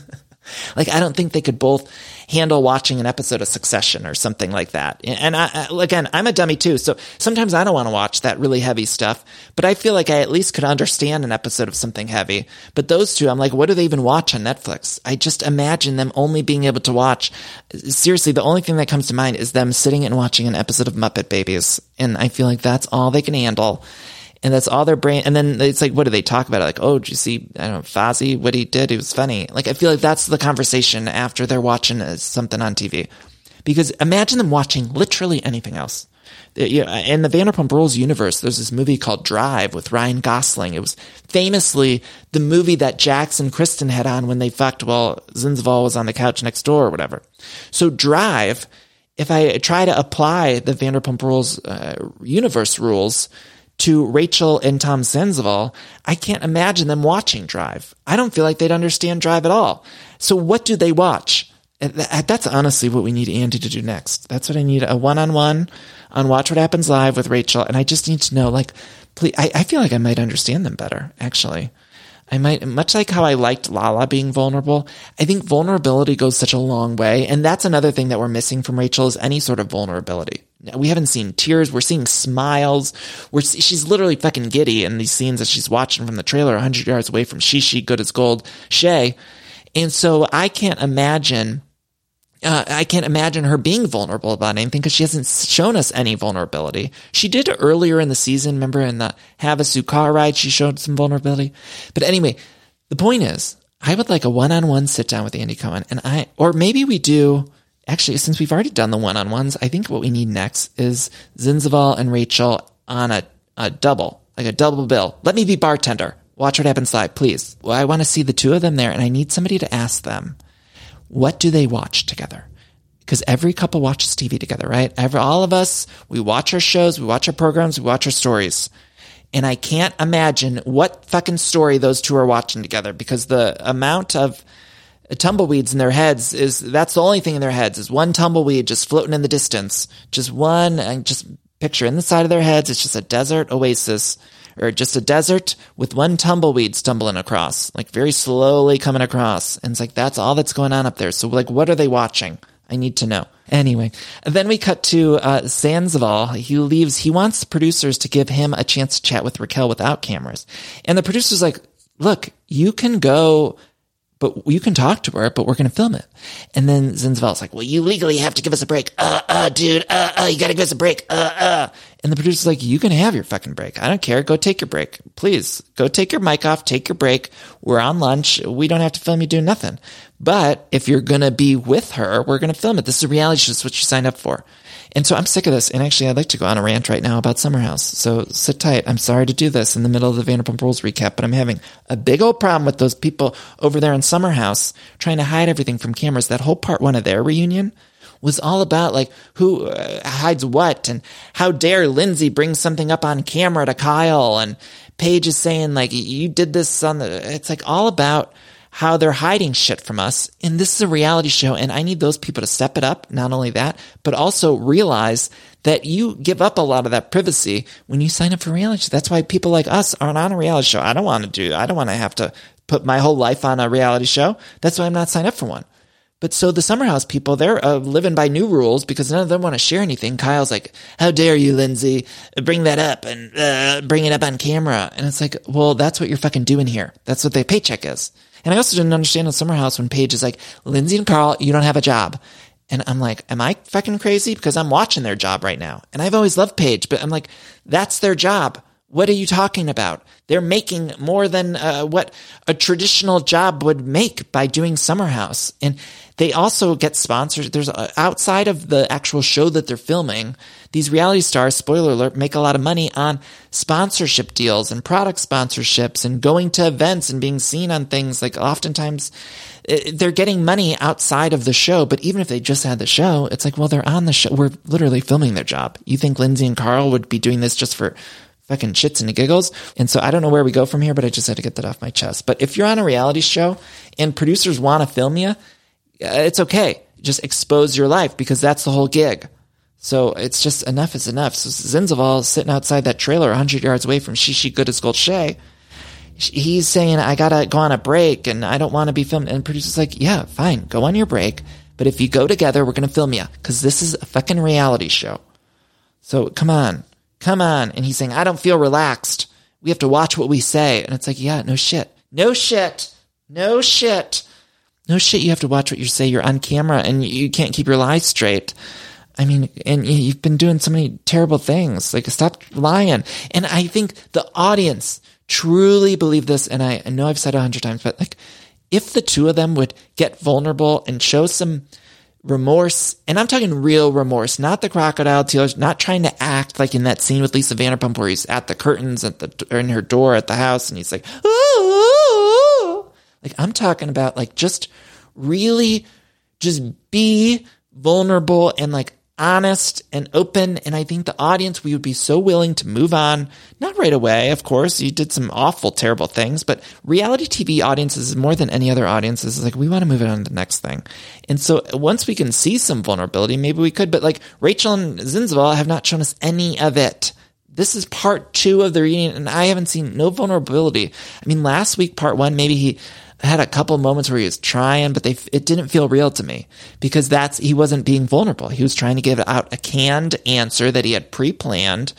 like, I don't think they could both handle watching an episode of Succession or something like that. And I, again, I'm a dummy too. So sometimes I don't want to watch that really heavy stuff, but I feel like I at least could understand an episode of something heavy. But those two, I'm like, what do they even watch on Netflix? I just imagine them only being able to watch. Seriously, the only thing that comes to mind is them sitting and watching an episode of Muppet Babies. And I feel like that's all they can handle and that's all their brain. And then it's like, what do they talk about? Like, oh, did you see? I don't know, Fozzie, what he did? It was funny. Like, I feel like that's the conversation after they're watching uh, something on TV, because imagine them watching literally anything else. In the Vanderpump Rules universe, there's this movie called Drive with Ryan Gosling. It was famously the movie that Jax and Kristen had on when they fucked while Zinzval was on the couch next door or whatever. So Drive, if I try to apply the Vanderpump Rules uh, universe rules to Rachel and Tom Sandoval, I can't imagine them watching Drive. I don't feel like they'd understand Drive at all. So what do they watch? Uh, that's honestly what we need Andy to do next. That's what I need a one on one on Watch What Happens Live with Rachel. And I just need to know, like, please, I, I feel like I might understand them better, actually. I might, much like how I liked Lala being vulnerable, I think vulnerability goes such a long way. And that's another thing that we're missing from Rachel is any sort of vulnerability. We haven't seen tears. We're seeing smiles. We're, she's literally fucking giddy in these scenes that she's watching from the trailer 100 yards away from Shishi, good as gold, Shay. And so I can't imagine, uh, I can't imagine her being vulnerable about anything because she hasn't shown us any vulnerability. She did earlier in the season. Remember in the Havasu car ride, she showed some vulnerability. But anyway, the point is, I would like a one-on-one sit down with Andy Cohen and I, or maybe we do, actually, since we've already done the one on ones, I think what we need next is Zinzval and Rachel on a, a double, like a double bill. Let me be bartender. Watch what happens live, please. Well, I want to see the two of them there, and I need somebody to ask them, what do they watch together? Because every couple watches TV together, right? Every, all of us, we watch our shows, we watch our programs, we watch our stories. And I can't imagine what fucking story those two are watching together because the amount of tumbleweeds in their heads is that's the only thing in their heads is one tumbleweed just floating in the distance. Just one and just picture in the side of their heads it's just a desert oasis or just a desert with one tumbleweed stumbling across, like very slowly coming across. And it's like that's all that's going on up there. So like what are they watching? I need to know. Anyway, then we cut to uh. He leaves. He wants producers to give him a chance to chat with Raquel without cameras. And the producer's like, look, you can go but you can talk to her, but we're going to film it. And then Zinzval's like, well, you legally have to give us a break. Uh, uh, dude, uh, uh, you got to give us a break. Uh, uh. And the producer's like, you can have your fucking break. I don't care. Go take your break. Please go take your mic off, take your break. We're on lunch. We don't have to film you doing nothing. But if you're going to be with her, we're going to film it. This is a reality show. This is what you signed up for. And so I'm sick of this. And actually, I'd like to go on a rant right now about Summer House. So sit tight. I'm sorry to do this in the middle of the Vanderpump Rules recap, but I'm having a big old problem with those people over there in Summer House trying to hide everything from cameras. That whole part one of their reunion was all about like who uh, hides what and how dare Lindsay bring something up on camera to Kyle and Paige is saying like you did this on the. It's like all about how they're hiding shit from us. And this is a reality show. And I need those people to step it up. Not only that, but also realize that you give up a lot of that privacy when you sign up for reality. That's why people like us aren't on a reality show. I don't want to do, I don't want to have to put my whole life on a reality show. That's why I'm not signed up for one. But so the Summer House people, they're uh, living by new rules because none of them want to share anything. Kyle's like, how dare you, Lindsay, bring that up and uh, bring it up on camera. And it's like, well, that's what you're fucking doing here. That's what their paycheck is. And I also didn't understand in Summer House when Paige is like, Lindsay and Carl, you don't have a job. And I'm like, am I fucking crazy? Because I'm watching their job right now. And I've always loved Paige, but I'm like, that's their job. What are you talking about? They're making more than uh, what a traditional job would make by doing Summer House. And they also get sponsors. There's uh, outside of the actual show that they're filming, these reality stars, spoiler alert, make a lot of money on sponsorship deals and product sponsorships and going to events and being seen on things. Like oftentimes uh, they're getting money outside of the show. But even if they just had the show, it's like, well, they're on the show. We're literally filming their job. You think Lindsay and Carl would be doing this just for fucking shits and giggles. And so I don't know where we go from here, but I just had to get that off my chest. But if you're on a reality show and producers want to film you, uh, it's okay. just expose your life because that's the whole gig. So it's just enough is enough. So Zinzval is sitting outside that trailer 100 yards away from Shishi Good as Gold Shay. He's saying, I gotta go on a break and I don't want to be filmed. And producer's like, yeah, fine, go on your break. But if you go together, we're gonna film you because this is a fucking reality show. So come on, come on. And he's saying, I don't feel relaxed. We have to watch what we say. And it's like, yeah, no shit. No shit. No shit. No shit. You have to watch what you say. You're on camera and you can't keep your lies straight. I mean, and you've been doing so many terrible things. Like, stop lying. And I think the audience truly believe this. And I, I know I've said a hundred times, but like, if the two of them would get vulnerable and show some remorse, and I'm talking real remorse, not the crocodile tears, not trying to act like in that scene with Lisa Vanderpump where he's at the curtains at the in her door at the house and he's like, Ooh. like I'm talking about like just really just be vulnerable and like honest and open. And I think the audience, we would be so willing to move on. Not right away, of course. You did some awful, terrible things, but reality TV audiences, more than any other audiences, is like, we want to move it on to the next thing. And so once we can see some vulnerability, maybe we could, but like Rachel and Zinzval have not shown us any of it. This is part two of the reading, and I haven't seen no vulnerability. I mean, last week, part one, maybe he, had a couple moments where he was trying, but they it didn't feel real to me because that's he wasn't being vulnerable. He was trying to give out a canned answer that he had pre-planned,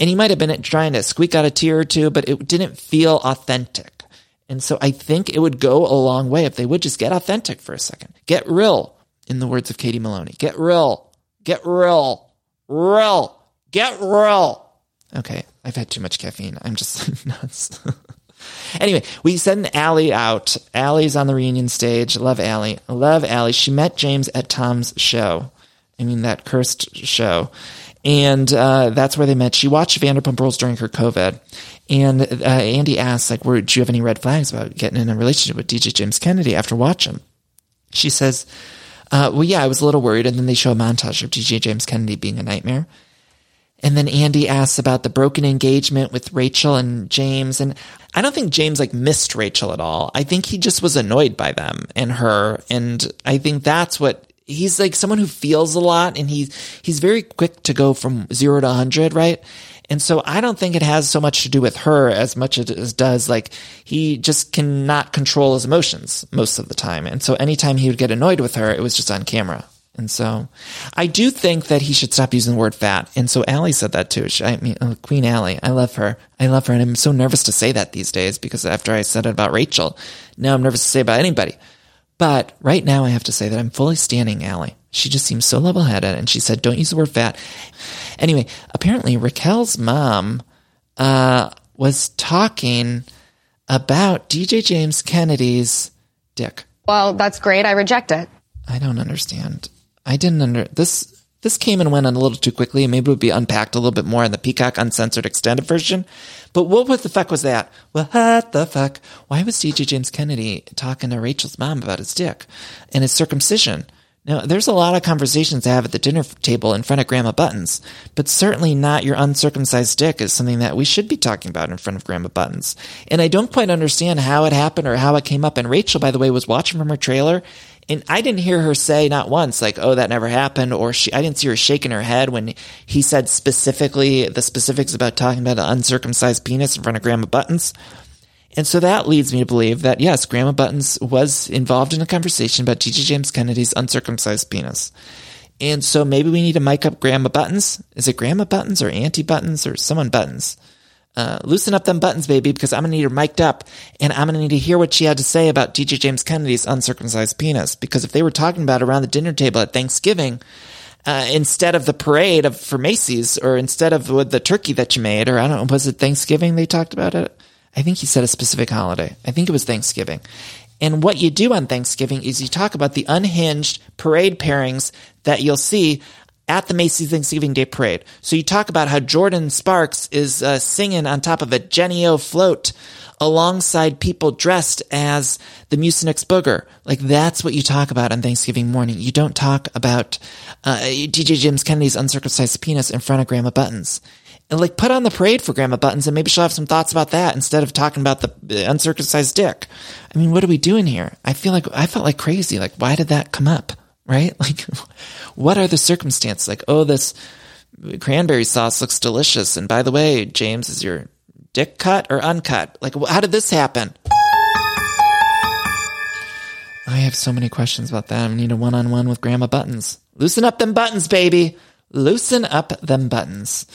and he might have been trying to squeak out a tear or two, but it didn't feel authentic. And so I think it would go a long way if they would just get authentic for a second, get real. In the words of Katie Maloney, get real, get real, real, get real. Okay, I've had too much caffeine. I'm just nuts. Anyway, we send Allie out. Allie's on the reunion stage. Love Allie. Love Allie. She met James at Tom's show. I mean, that cursed show. And uh, that's where they met. She watched Vanderpump Rules during her COVID. And uh, Andy asks, like, "Do you have any red flags about getting in a relationship with DJ James Kennedy after watching?" She says, uh, well, yeah, I was a little worried. And then they show a montage of DJ James Kennedy being a nightmare. And then Andy asks about the broken engagement with Rachel and James. And I don't think James like missed Rachel at all. I think he just was annoyed by them and her. And I think that's what he's like someone who feels a lot and he's, he's very quick to go from zero to hundred, right? And so I don't think it has so much to do with her as much as does like he just cannot control his emotions most of the time. And so anytime he would get annoyed with her, it was just on camera. And so I do think that he should stop using the word fat. And so Allie said that too. She, I mean, uh, Queen Allie, I love her. I love her. And I'm so nervous to say that these days because after I said it about Rachel, now I'm nervous to say about anybody. But right now I have to say that I'm fully standing Allie. She just seems so level headed. And she said, don't use the word fat. Anyway, apparently Raquel's mom, uh, was talking about DJ James Kennedy's dick. Well, that's great. I reject it. I don't understand. I didn't under this. This came and went on a little too quickly. And maybe it would be unpacked a little bit more in the Peacock Uncensored Extended version. But what the fuck was that? What the fuck? Why was DJ James Kennedy talking to Rachel's mom about his dick and his circumcision? Now, there's a lot of conversations to have at the dinner table in front of Grandma Buttons, but certainly not your uncircumcised dick is something that we should be talking about in front of Grandma Buttons. And I don't quite understand how it happened or how it came up. And Rachel, by the way, was watching from her trailer and I didn't hear her say not once, like, oh, that never happened, or she, I didn't see her shaking her head when he said specifically the specifics about talking about an uncircumcised penis in front of Grandma Buttons. And so that leads me to believe that, yes, Grandma Buttons was involved in a conversation about DJ James Kennedy's uncircumcised penis. And so maybe we need to mic up Grandma Buttons. Is it Grandma Buttons or Auntie Buttons or someone Buttons? Uh, loosen up them buttons, baby, because I'm gonna need her mic'd up and I'm gonna need to hear what she had to say about DJ James Kennedy's uncircumcised penis. Because if they were talking about around the dinner table at Thanksgiving, uh, instead of the parade of for Macy's or instead of the turkey that you made, or I don't know, was it Thanksgiving they talked about it? I think he said a specific holiday. I think it was Thanksgiving. And what you do on Thanksgiving is you talk about the unhinged parade pairings that you'll see at the Macy's Thanksgiving Day Parade. So you talk about how Jordin Sparks is uh, singing on top of a Jennie-O float alongside people dressed as the Mucinex Booger. Like that's what you talk about on Thanksgiving morning. You don't talk about uh, DJ James Kennedy's uncircumcised penis in front of Grandma Buttons. And like put on the parade for Grandma Buttons and maybe she'll have some thoughts about that instead of talking about the, the uncircumcised dick. I mean, what are we doing here? I feel like I felt like crazy. Like why did that come up? Right? Like, what are the circumstances? Like, oh, this cranberry sauce looks delicious. And by the way, James, is your dick cut or uncut? Like, how did this happen? I have so many questions about that. I need a one on one with Grandma Buttons. Loosen up them buttons, baby. Loosen up them buttons.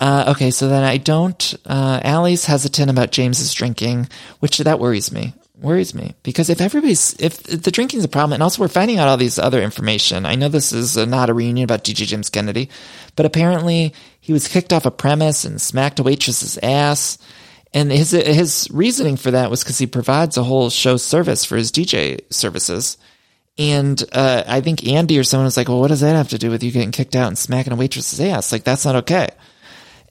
Uh, okay, so then I don't. Uh, Allie's hesitant about James's drinking, which that worries me. Worries me because if everybody's if the drinking's a problem, and also we're finding out all these other information. I know this is not a reunion about DJ James Kennedy, but apparently he was kicked off a premise and smacked a waitress's ass. And his his reasoning for that was because he provides a whole show service for his DJ services. And uh, I think Andy or someone was like, "Well, what does that have to do with you getting kicked out and smacking a waitress's ass? Like that's not okay."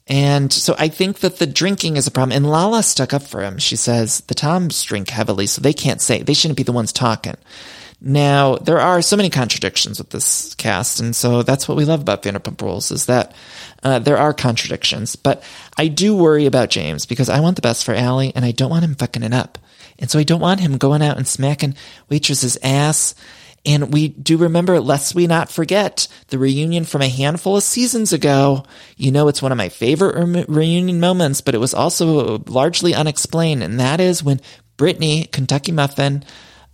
And so I think that the drinking is a problem. And Lala stuck up for him. She says the Toms drink heavily, so they can't say they shouldn't be the ones talking. Now there are so many contradictions with this cast, and so that's what we love about Vanderpump Rules is that uh, there are contradictions. But I do worry about James because I want the best for Allie, and I don't want him fucking it up. And so I don't want him going out and smacking waitress's ass. And we do remember, lest we not forget, the reunion from a handful of seasons ago. You know, it's one of my favorite re- reunion moments, but it was also largely unexplained. And that is when Brittany, Kentucky Muffin,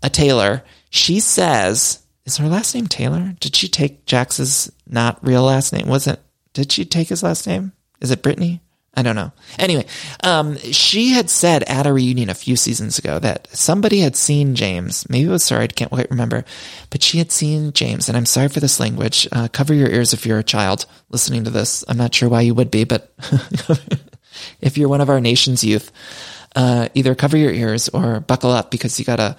a Taylor, she says, is her last name Taylor? Did she take Jax's not real last name? Was it, did she take his last name? Is it Brittany? I don't know. Anyway, um, she had said at a reunion a few seasons ago that somebody had seen James. Maybe it was her. I can't quite remember, but she had seen James. And I'm sorry for this language. Uh, cover your ears if you're a child listening to this. I'm not sure why you would be, but if you're one of our nation's youth, uh, either cover your ears or buckle up because you got a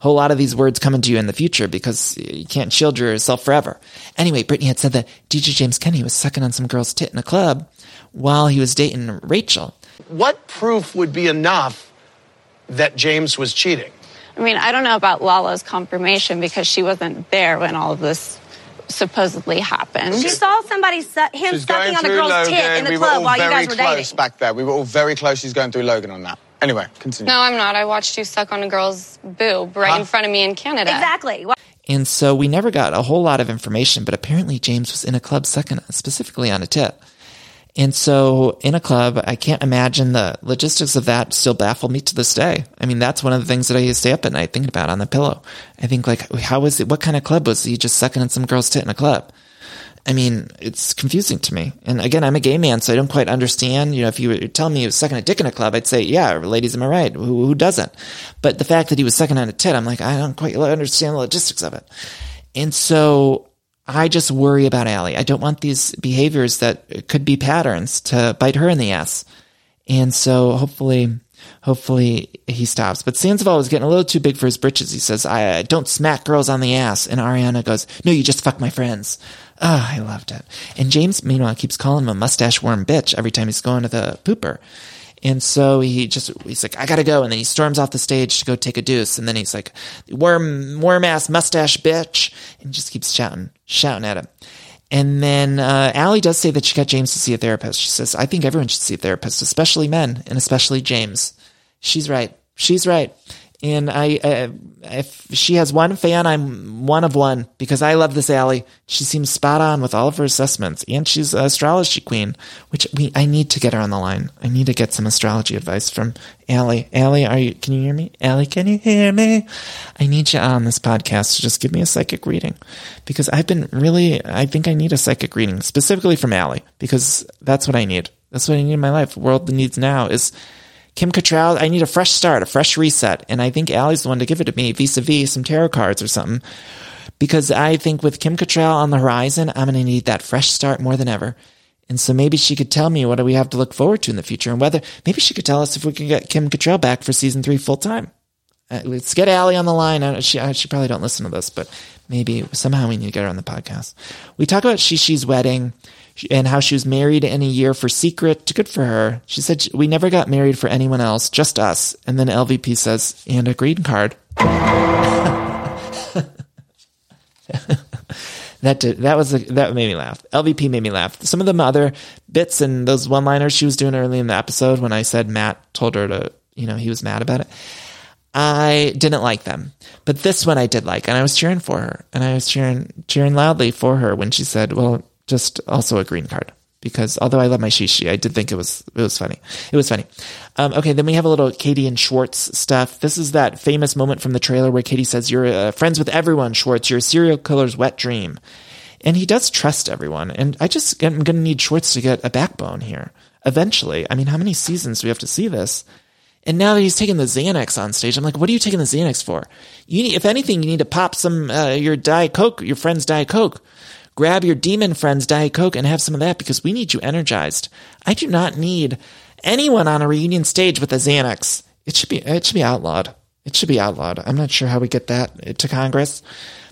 whole lot of these words coming to you in the future because you can't shield yourself forever. Anyway, Brittany had said that DJ James Kennedy was sucking on some girl's tit in a club while he was dating Rachel. What proof would be enough that James was cheating? I mean, I don't know about Lala's confirmation because she wasn't there when all of this supposedly happened. She saw somebody su- him She's sucking on a girl's Logan. tit in the we were club all while you very guys were close dating. back there. We were all very close. She's going through Logan on that. Anyway, continue. No, I'm not. I watched you suck on a girl's boob right in front of me in Canada. Exactly. And so we never got a whole lot of information, but apparently James was in a club sucking specifically on a tit. And so in a club, I can't imagine the logistics of that still baffle me to this day. I mean, that's one of the things that I used to stay up at night thinking about on the pillow. I think like, how was it? What kind of club was he just sucking on some girl's tit in a club? I mean, it's confusing to me. And again, I'm a gay man, so I don't quite understand. You know, if you were telling me he was sucking a dick in a club, I'd say, yeah, ladies, am I right? Who, who doesn't? But the fact that he was sucking on a tit, I'm like, I don't quite understand the logistics of it. And so I just worry about Allie. I don't want these behaviors that could be patterns to bite her in the ass. And so hopefully, hopefully he stops. But Sandoval was getting a little too big for his britches. He says, I uh, don't smack girls on the ass. And Ariana goes, no, you just fuck my friends. Ah, I loved it. And James, meanwhile, keeps calling him a mustache worm bitch every time he's going to the pooper. And so he just, he's like, I gotta go. And then he storms off the stage to go take a deuce. And then he's like, worm, worm ass mustache bitch. And just keeps shouting, shouting at him. And then, uh, Allie does say that she got James to see a therapist. She says, I think everyone should see a therapist, especially men and especially James. She's right. She's right. And I, uh, if she has one fan, I'm one of one because I love this Allie. She seems spot on with all of her assessments, and she's an astrology queen, which we I need to get her on the line. I need to get some astrology advice from Allie. Allie, are you? Can you hear me? Allie, can you hear me? I need you on this podcast to just give me a psychic reading because I've been really. I think I need a psychic reading specifically from Allie because that's what I need. That's what I need in my life. The world needs now is Kim Cattrall, I need a fresh start, a fresh reset. And I think Allie's the one to give it to me vis-a-vis some tarot cards or something. Because I think with Kim Cattrall on the horizon, I'm going to need that fresh start more than ever. And so maybe she could tell me what do we have to look forward to in the future and whether, maybe she could tell us if we can get Kim Cattrall back for season three full time. Uh, let's get Allie on the line. I, she, I, she probably don't listen to this, but maybe somehow we need to get her on the podcast. We talk about Shishi's wedding and how she was married in a year for secret. Good for her. She said we never got married for anyone else, just us. And then LVP says, and a green card. that did, that was a, that made me laugh. LVP made me laugh. Some of the other bits and those one liners she was doing early in the episode when I said Matt told her to, you know, he was mad about it. I didn't like them. But this one I did like, and I was cheering for her, and I was cheering cheering loudly for her when she said, "Well, just also a green card." Because although I love my shishi, I did think it was it was funny. It was funny. Um, okay, then we have a little Katie and Schwartz stuff. This is that famous moment from the trailer where Katie says, "You're uh, friends with everyone, Schwartz. You're a serial killer's wet dream." And he does trust everyone. And I just am going to need Schwartz to get a backbone here eventually. I mean, how many seasons do we have to see this? And now that he's taking the Xanax on stage, I'm like, what are you taking the Xanax for? You need, if anything, you need to pop some, uh, your Diet Coke, your friend's Diet Coke. Grab your demon friend's Diet Coke and have some of that because we need you energized. I do not need anyone on a reunion stage with a Xanax. It should be, it should be outlawed. It should be outlawed. I'm not sure how we get that to Congress.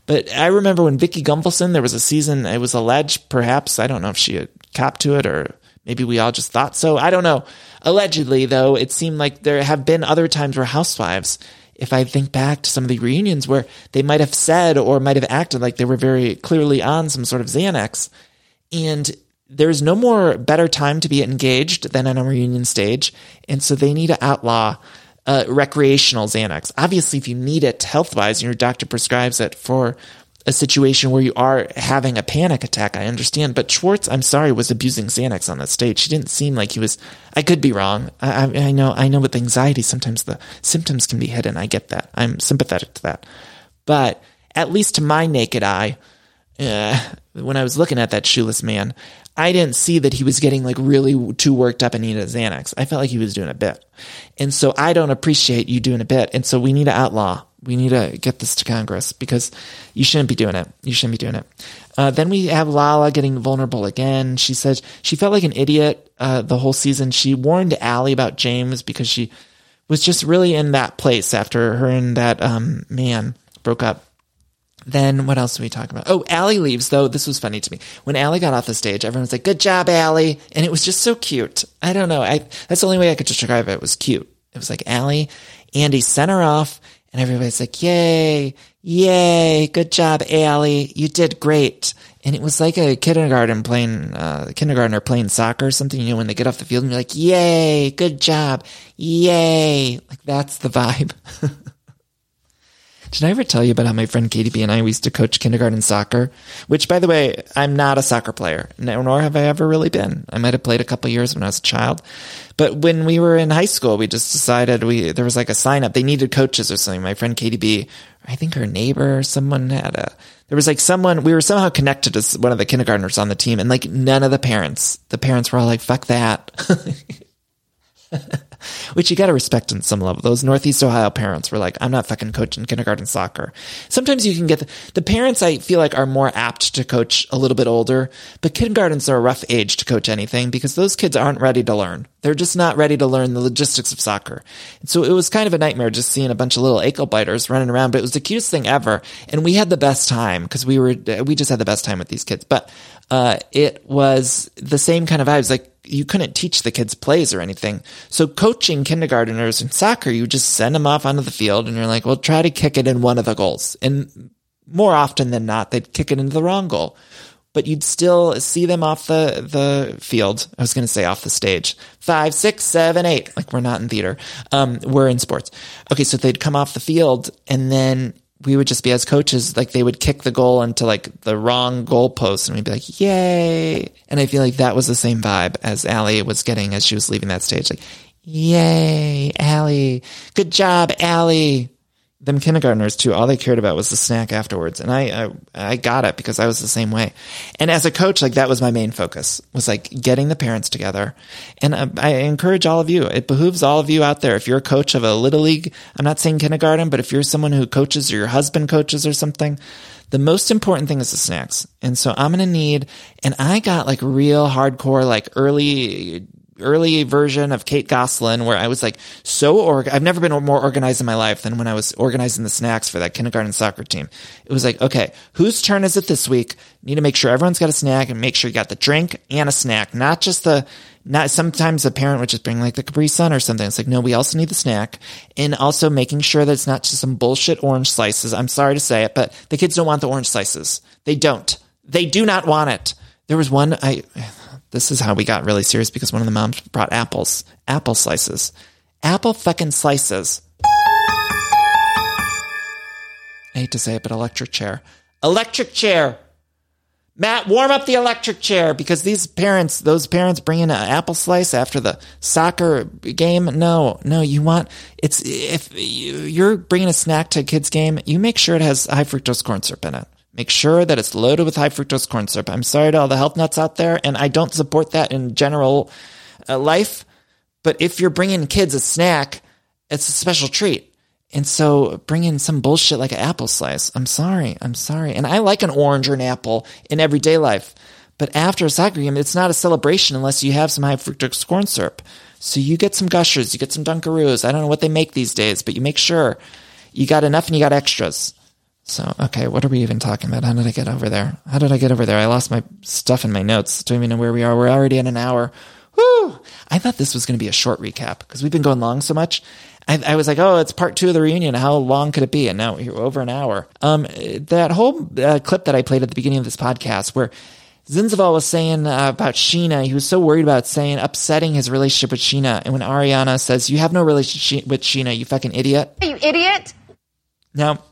But I remember when Vicki Gunvalson, there was a season, it was alleged, perhaps, I don't know if she had copped to it or maybe we all just thought so. I don't know. Allegedly, though, it seemed like there have been other times where housewives, if I think back to some of the reunions where they might have said or might have acted like they were very clearly on some sort of Xanax. And there's no more better time to be engaged than on a reunion stage. And so they need to outlaw uh, recreational Xanax. Obviously, if you need it health wise and your doctor prescribes it for a situation where you are having a panic attack, I understand. But Schwartz, I'm sorry, was abusing Xanax on that stage. He didn't seem like he was. I could be wrong. I, I, I know. I know with anxiety, sometimes the symptoms can be hidden. I get that. I'm sympathetic to that. But at least to my naked eye, uh, when I was looking at that shoeless man, I didn't see that he was getting like really too worked up and needed Xanax. I felt like he was doing a bit. And so I don't appreciate you doing a bit. And so we need to outlaw. We need to get this to Congress because you shouldn't be doing it. You shouldn't be doing it. Uh, then we have Lala getting vulnerable again. She says she felt like an idiot uh, the whole season. She warned Allie about James because she was just really in that place after her and that um, man broke up. Then what else do we talk about? Oh, Allie leaves though. This was funny to me. When Allie got off the stage, everyone was like, "Good job, Allie," and it was just so cute. I don't know. I that's the only way I could describe it. It was cute. It was like Allie, Andy sent her off, and everybody's like, "Yay, yay, good job, Allie. You did great." And it was like a kindergarten playing, uh, kindergartner playing soccer or something. You know, when they get off the field and you're like, "Yay, good job, yay!" Like that's the vibe. Did I ever tell you about how my friend Katie B and I we used to coach kindergarten soccer? Which, by the way, I'm not a soccer player, nor have I ever really been. I might have played a couple years when I was a child, but when we were in high school, we just decided we there was like a sign up. They needed coaches or something. My friend Katie B, I think her neighbor, or someone had a. There was like someone we were somehow connected to one of the kindergartners on the team, and like none of the parents, the parents were all like, "Fuck that." which you got to respect on some level. Those Northeast Ohio parents were like, I'm not fucking coaching kindergarten soccer. Sometimes you can get the, the, parents I feel like are more apt to coach a little bit older, but kindergartens are a rough age to coach anything because those kids aren't ready to learn. They're just not ready to learn the logistics of soccer. And so it was kind of a nightmare just seeing a bunch of little ankle biters running around, but it was the cutest thing ever. And we had the best time because we were, we just had the best time with these kids. But, uh, it was the same kind of vibes. Like you couldn't teach the kids plays or anything. So coaching kindergarteners in soccer, you just send them off onto the field and you're like, well, try to kick it in one of the goals. And more often than not, they'd kick it into the wrong goal but you'd still see them off the, the field. I was going to say off the stage. Five, six, seven, eight. Like we're not in theater. Um, we're in sports. Okay. So they'd come off the field and then we would just be as coaches, like they would kick the goal into like the wrong goalpost and we'd be like, yay. And I feel like that was the same vibe as Allie was getting as she was leaving that stage. Like, yay, Allie. Good job, Allie them kindergartners too, all they cared about was the snack afterwards. And I, I, I, got it because I was the same way. And as a coach, like that was my main focus was like getting the parents together. And I, I encourage all of you. It behooves all of you out there. If you're a coach of a little league, I'm not saying kindergarten, but if you're someone who coaches or your husband coaches or something, the most important thing is the snacks. And so I'm going to need, and I got like real hardcore, like early early version of Kate Gosselin where I was like so org. I've never been more organized in my life than when I was organizing the snacks for that kindergarten soccer team. It was like, okay, whose turn is it this week? Need to make sure everyone's got a snack and make sure you got the drink and a snack, not just the, not sometimes the parent would just bring like the Capri Sun or something. It's like, no, we also need the snack and also making sure that it's not just some bullshit orange slices. I'm sorry to say it, but the kids don't want the orange slices. They don't. They do not want it. There was one, I, this is how we got really serious because one of the moms brought apples, apple slices, apple fucking slices. I hate to say it, but electric chair. Electric chair. Matt, warm up the electric chair because these parents, those parents bring in an apple slice after the soccer game. No, no, you want, it's, if you're bringing a snack to a kid's game, you make sure it has high fructose corn syrup in it. Make sure that it's loaded with high fructose corn syrup. I'm sorry to all the health nuts out there, and I don't support that in general uh, life. But if you're bringing kids a snack, it's a special treat. And so bring in some bullshit like an apple slice. I'm sorry. I'm sorry. And I like an orange or an apple in everyday life. But after a soccer game, it's not a celebration unless you have some high fructose corn syrup. So you get some gushers, you get some Dunkaroos. I don't know what they make these days, but you make sure you got enough and you got extras. So, okay, what are we even talking about? How did I get over there? How did I get over there? I lost my stuff in my notes. Don't even know where we are. We're already in an hour. Woo! I thought this was going to be a short recap because we've been going long so much. I, I, was like, oh, it's part two of the reunion. How long could it be? And now we're over an hour. Um, that whole uh, clip that I played at the beginning of this podcast where Zinzval was saying uh, about Scheana, he was so worried about saying, upsetting his relationship with Scheana. And when Ariana says, you have no relationship with Scheana, you fucking idiot. You idiot. Now,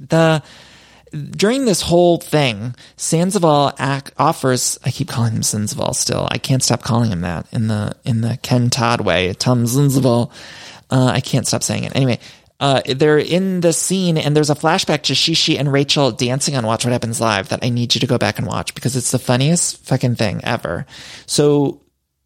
the during this whole thing, Sandoval offers. I keep calling him Sandoval still. I can't stop calling him that in the in the Ken Todd way. Tom Sandoval. Uh, I can't stop saying it. Anyway, uh, they're in the scene and there's a flashback to Shishi and Rachel dancing on Watch What Happens Live that I need you to go back and watch because it's the funniest fucking thing ever. So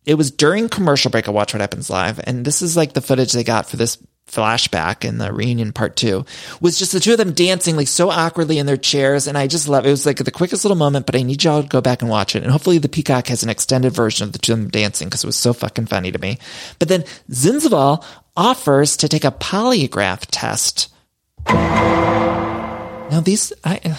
it was during commercial break of Watch What Happens Live, and this is like the footage they got for this flashback in the reunion part two was just the two of them dancing like so awkwardly in their chairs and i just love it. was like the quickest little moment but i need y'all to go back and watch it and hopefully the peacock has an extended version of the two of them dancing because it was so fucking funny to me but then zinzval offers to take a polygraph test now these I,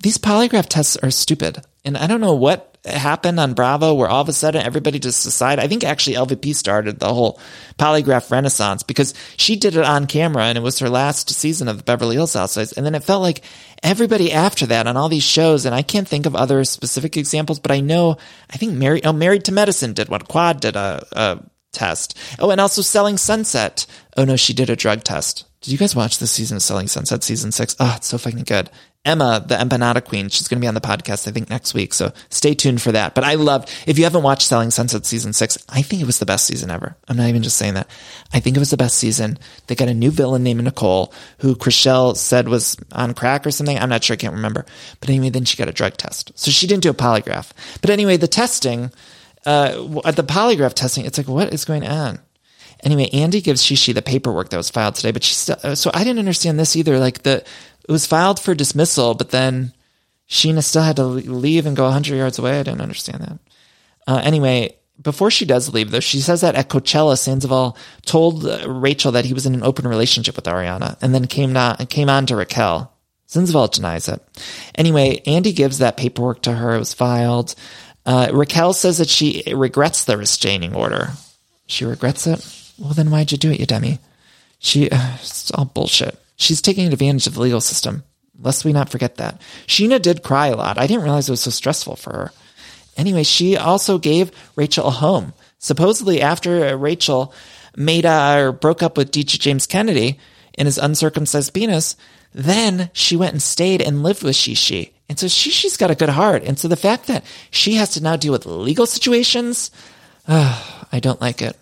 these polygraph tests are stupid and i don't know what happened on Bravo where all of a sudden everybody just decided. I think actually LVP started the whole polygraph renaissance because she did it on camera and it was her last season of the Beverly Hills Housewives. And then it felt like everybody after that on all these shows, and I can't think of other specific examples, but I know, I think Mary, oh, Married to Medicine did one. Quad did a, a test. Oh, and also Selling Sunset. Oh no, she did a drug test. Did you guys watch this season of Selling Sunset season six? Oh, it's so fucking good. Emma, the empanada queen, she's going to be on the podcast, I think next week. So stay tuned for that. But I love, if you haven't watched Selling Sunset season six, I think it was the best season ever. I'm not even just saying that. I think it was the best season. They got a new villain named Nicole who Chrishell said was on crack or something. I'm not sure. I can't remember. But anyway, then she got a drug test. So she didn't do a polygraph. But anyway, the testing, uh, at the polygraph testing, it's like, what is going on? Anyway, Andy gives Shishi the paperwork that was filed today, but she still, uh, so I didn't understand this either. Like the, it was filed for dismissal, but then Scheana still had to leave and go 100 yards away. I didn't understand that. Uh, anyway, before she does leave, though, she says that at Coachella, Sandoval told uh, Rachel that he was in an open relationship with Ariana, and then came on came on to Raquel. Sandoval denies it. Anyway, Andy gives that paperwork to her. It was filed. Uh, Raquel says that she regrets the restraining order. She regrets it. Well, then why'd you do it, you dummy? She, uh, it's all bullshit. She's taking advantage of the legal system. Lest we not forget that. Scheana did cry a lot. I didn't realize it was so stressful for her. Anyway, she also gave Rachel a home. Supposedly, after Rachel made uh, or broke up with DJ James Kennedy and his uncircumcised penis, then she went and stayed and lived with Shishi. And so Shishi's got a good heart. And so the fact that she has to now deal with legal situations, uh, I don't like it.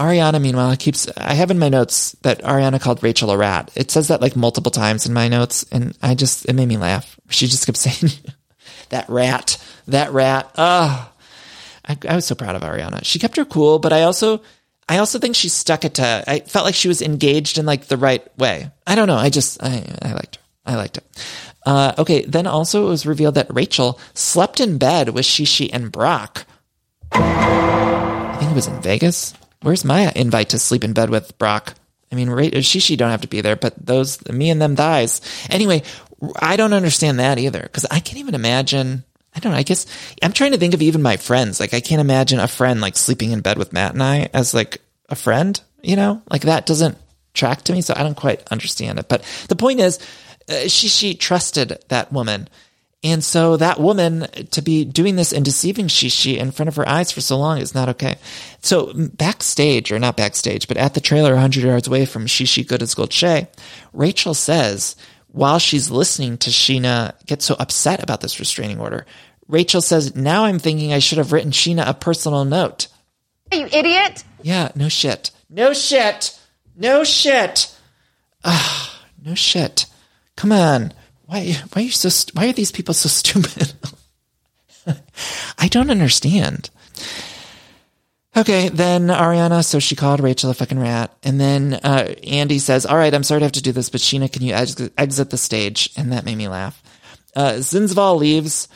Ariana, meanwhile, keeps, I have in my notes that Ariana called Rachel a rat. It says that like multiple times in my notes, and I just, it made me laugh. She just kept saying, that rat, that rat. Ah, I, I was so proud of Ariana. She kept her cool, but I also, I also think she stuck it to, I felt like she was engaged in like the right way. I don't know. I just, I, I liked her. I liked it. Uh, okay. Then also it was revealed that Rachel slept in bed with Shishi and Brock. I think it was in Vegas. Where's my invite to sleep in bed with Brock? I mean, Shishi don't have to be there, but those, me and them dies. Anyway, I don't understand that either because I can't even imagine. I don't know. I guess I'm trying to think of even my friends. Like, I can't imagine a friend like sleeping in bed with Matt and I as like a friend, you know, like that doesn't track to me. So I don't quite understand it. But the point is, uh, Shishi trusted that woman and so that woman to be doing this and deceiving Shishi in front of her eyes for so long is not okay. So backstage, or not backstage, but at the trailer 100 yards away from Shishi Good as Gold Shay, Rachel says, while she's listening to Scheana get so upset about this restraining order, Rachel says, Now I'm thinking I should have written Scheana a personal note. You idiot! Yeah, no shit. No shit. No shit. Ah, no shit. Come on. Why why are you so why are these people so stupid? I don't understand. Okay, then Ariana, so she called Rachel a fucking rat. And then uh, Andy says, All right, I'm sorry to have to do this, but Scheana, can you ex- exit the stage? And that made me laugh. Uh, Zinzval leaves.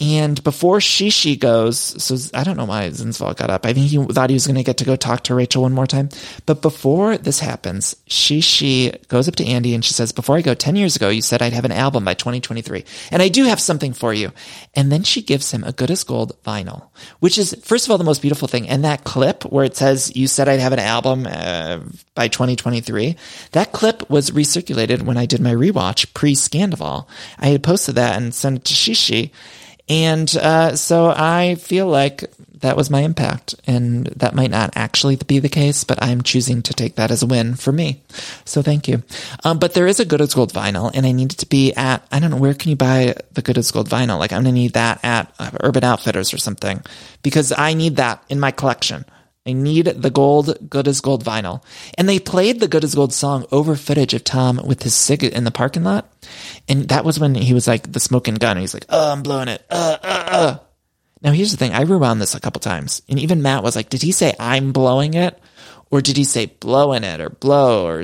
And before Shishi goes, so I don't know why Zinsval got up. I think he thought he was going to get to go talk to Rachel one more time. But before this happens, Shishi goes up to Andy and she says, Before I go, 10 years ago, you said I'd have an album by 2023. And I do have something for you. And then she gives him a good as gold vinyl, which is, first of all, the most beautiful thing. And that clip where it says, You said I'd have an album uh, by 2023, that clip was recirculated when I did my rewatch pre Scandoval. I had posted that and sent it to Shishi. And uh, so I feel like that was my impact. And that might not actually be the case, but I'm choosing to take that as a win for me. So thank you. Um, but there is a Good as Gold vinyl, and I need it to be at, I don't know, where can you buy the Good as Gold vinyl? Like, I'm going to need that at Urban Outfitters or something because I need that in my collection. I need the gold Good as Gold vinyl. And they played the Good as Gold song over footage of Tom with his cig in the parking lot. And that was when he was like the smoking gun. He's like, oh, I'm blowing it. Uh, uh, uh. Now here's the thing. I rewound this a couple times. And even Matt was like, did he say I'm blowing it? Or did he say blowing it or blow or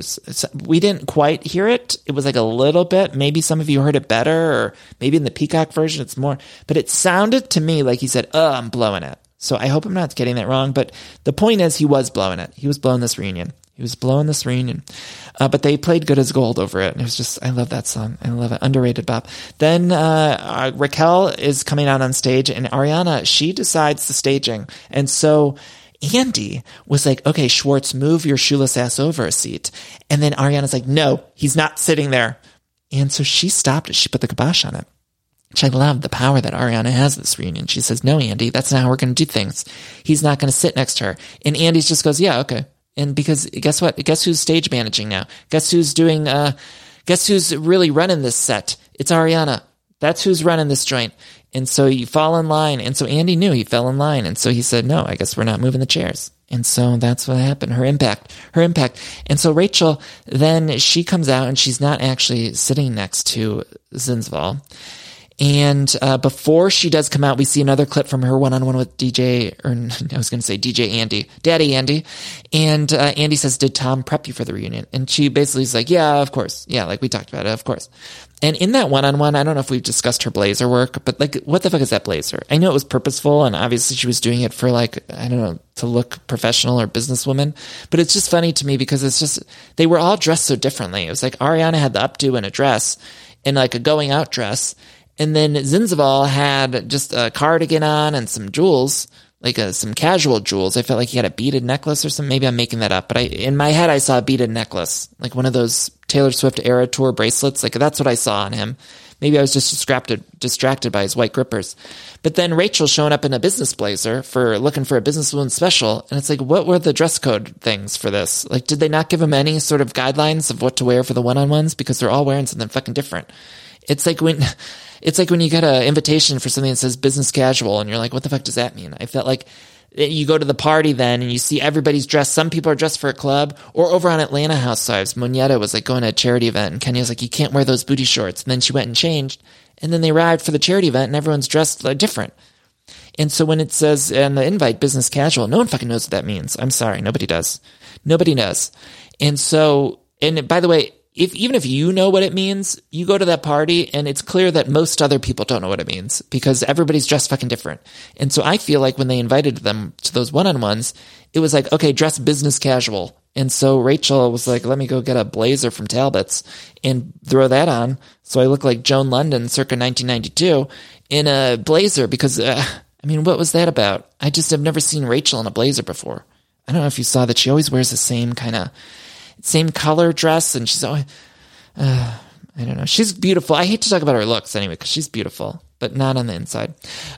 we didn't quite hear it. It was like a little bit. Maybe some of you heard it better or maybe in the Peacock version it's more, but it sounded to me like he said, oh, I'm blowing it. So I hope I'm not getting that wrong, but the point is he was blowing it. He was blowing this reunion. He was blowing this reunion. Uh, but they played good as gold over it. And it was just, I love that song. I love it. Underrated Bob. Then, uh, uh, Raquel is coming out on stage and Ariana, she decides the staging. And so, Andy was like, okay, Schwartz, move your shoeless ass over a seat. And then Ariana's like, no, he's not sitting there. And so she stopped it. She put the kibosh on it. Which I love the power that Ariana has this reunion. She says, no, Andy, that's not how we're going to do things. He's not going to sit next to her. And Andy just goes, yeah, okay. And because guess what? Guess who's stage managing now? Guess who's doing, uh, guess who's really running this set? It's Ariana. That's who's running this joint. And so you fall in line. And so Andy knew he fell in line. And so he said, no, I guess we're not moving the chairs. And so that's what happened. Her impact, her impact. And so Rachel, then she comes out and she's not actually sitting next to Zinsval. And uh, before she does come out, we see another clip from her one on one with DJ, or I was going to say DJ Andy, Daddy Andy. And uh, Andy says, Did Tom prep you for the reunion? And she basically is like, Yeah, of course. Yeah, like we talked about it, of course. And in that one on one, I don't know if we've discussed her blazer work, but like, what the fuck is that blazer? I know it was purposeful and obviously she was doing it for like, I don't know, to look professional or businesswoman. But it's just funny to me because it's just, they were all dressed so differently. It was like Ariana had the updo and a dress and like a going out dress. And then Zinzaval had just a cardigan on and some jewels, like a, some casual jewels. I felt like he had a beaded necklace or something. Maybe I'm making that up, but I, in my head, I saw a beaded necklace, like one of those Taylor Swift era tour bracelets. Like that's what I saw on him. Maybe I was just distracted, distracted by his white grippers. But then Rachel showing up in a business blazer for looking for a businesswoman special. And it's like, what were the dress code things for this? Like, did they not give him any sort of guidelines of what to wear for the one on ones? Because they're all wearing something fucking different. It's like when, it's like when you get an invitation for something that says business casual and you're like, what the fuck does that mean? I felt like you go to the party then and you see everybody's dressed. Some people are dressed for a club or over on Atlanta Housewives. Monyetta was like going to a charity event and Kenya was like, you can't wear those booty shorts. And then she went and changed and then they arrived for the charity event and everyone's dressed like different. And so when it says in the invite business casual, no one fucking knows what that means. I'm sorry. Nobody does. Nobody knows. And so, and by the way, if even if you know what it means, you go to that party and it's clear that most other people don't know what it means because everybody's dressed fucking different. And so I feel like when they invited them to those one-on-ones, it was like, okay, dress business casual. And so Rachel was like, let me go get a blazer from Talbot's and throw that on. So I look like Joan Lunden circa 1992 in a blazer because, uh, I mean, what was that about? I just have never seen Rachel in a blazer before. I don't know if you saw that she always wears the same kind of same color dress, and she's always, uh, I don't know. She's beautiful. I hate to talk about her looks anyway, because she's beautiful, but not on the inside.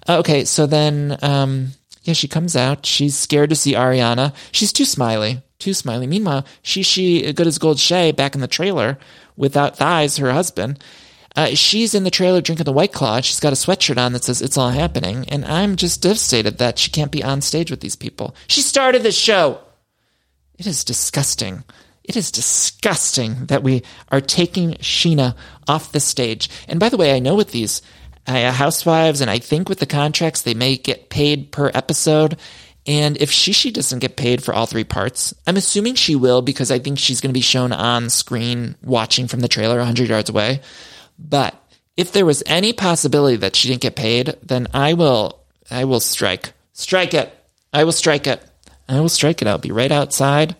Uh, okay, so then, um, yeah, she comes out. She's scared to see Ariana. She's too smiley, too smiley. Meanwhile, she, she, good as gold Shay back in the trailer without thighs, her husband. Uh, she's in the trailer drinking the White Claw. She's got a sweatshirt on that says "It's all happening," and I'm just devastated that she can't be on stage with these people. She started this show. It is disgusting. It is disgusting that we are taking Scheana off the stage. And by the way, I know with these uh, housewives, and I think with the contracts, they may get paid per episode. And if Shishi doesn't get paid for all three parts, I'm assuming she will because I think she's going to be shown on screen watching from the trailer 100 yards away. But if there was any possibility that she didn't get paid, then I will, I will strike. Strike it. I will strike it. I will strike it. I'll be right outside.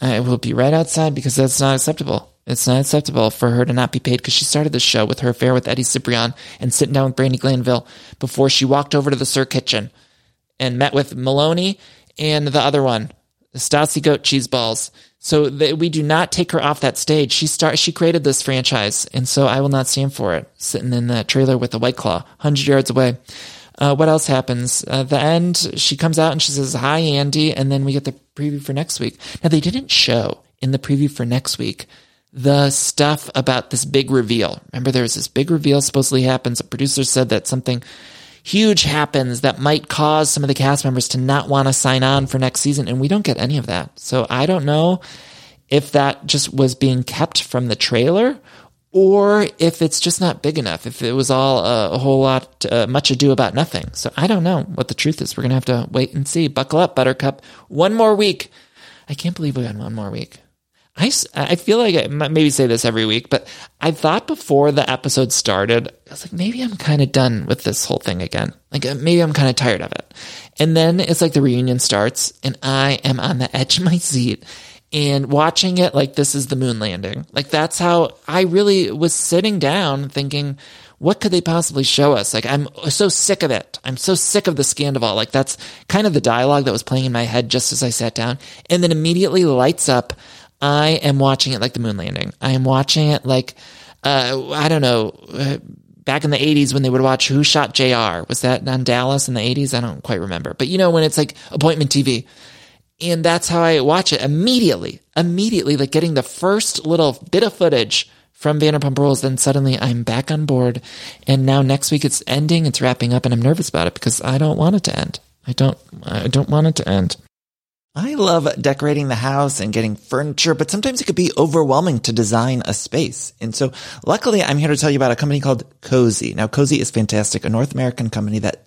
Uh, I will be right outside because that's not acceptable. It's not acceptable for her to not be paid because she started the show with her affair with Eddie Cibrian and sitting down with Brandi Glanville before she walked over to the SUR Kitchen and met with Maloney and the other one, the Stassi Goat Cheese Balls. So that we do not take her off that stage. She start she created this franchise, and so I will not stand for it. Sitting in the trailer with a white claw, hundred yards away. Uh, what else happens? Uh, the end, she comes out and she says, Hi, Andy. And then we get the preview for next week. Now, they didn't show in the preview for next week the stuff about this big reveal. Remember, there was this big reveal supposedly happens. A producer said that something huge happens that might cause some of the cast members to not want to sign on for next season. And we don't get any of that. So I don't know if that just was being kept from the trailer or if it's just not big enough, if it was all a, a whole lot, uh, much ado about nothing. So I don't know what the truth is. We're going to have to wait and see. Buckle up, Buttercup. One more week. I can't believe we got one more week. I, I feel like I maybe say this every week, but I thought before the episode started, I was like, maybe I'm kind of done with this whole thing again. Like, uh, maybe I'm kind of tired of it. And then it's like the reunion starts, and I am on the edge of my seat and watching it like this is the moon landing. Like that's how I really was sitting down thinking, what could they possibly show us? Like I'm so sick of it. I'm so sick of the scandal. Like that's kind of the dialogue that was playing in my head just as I sat down. And then immediately lights up. I am watching it like the moon landing. I am watching it like, uh, I don't know, uh, back in the 80s when they would watch Who Shot JR. Was that on Dallas in the 80s? I don't quite remember. But you know, when it's like appointment TV and that's how I watch it immediately, immediately, like getting the first little bit of footage from Vanderpump Rules. Then suddenly I'm back on board. And now next week it's ending, it's wrapping up, and I'm nervous about it because I don't want it to end. I don't, I don't want it to end. I love decorating the house and getting furniture, but sometimes it could be overwhelming to design a space. And so luckily I'm here to tell you about a company called Cozey. Now Cozey is fantastic, a North American company that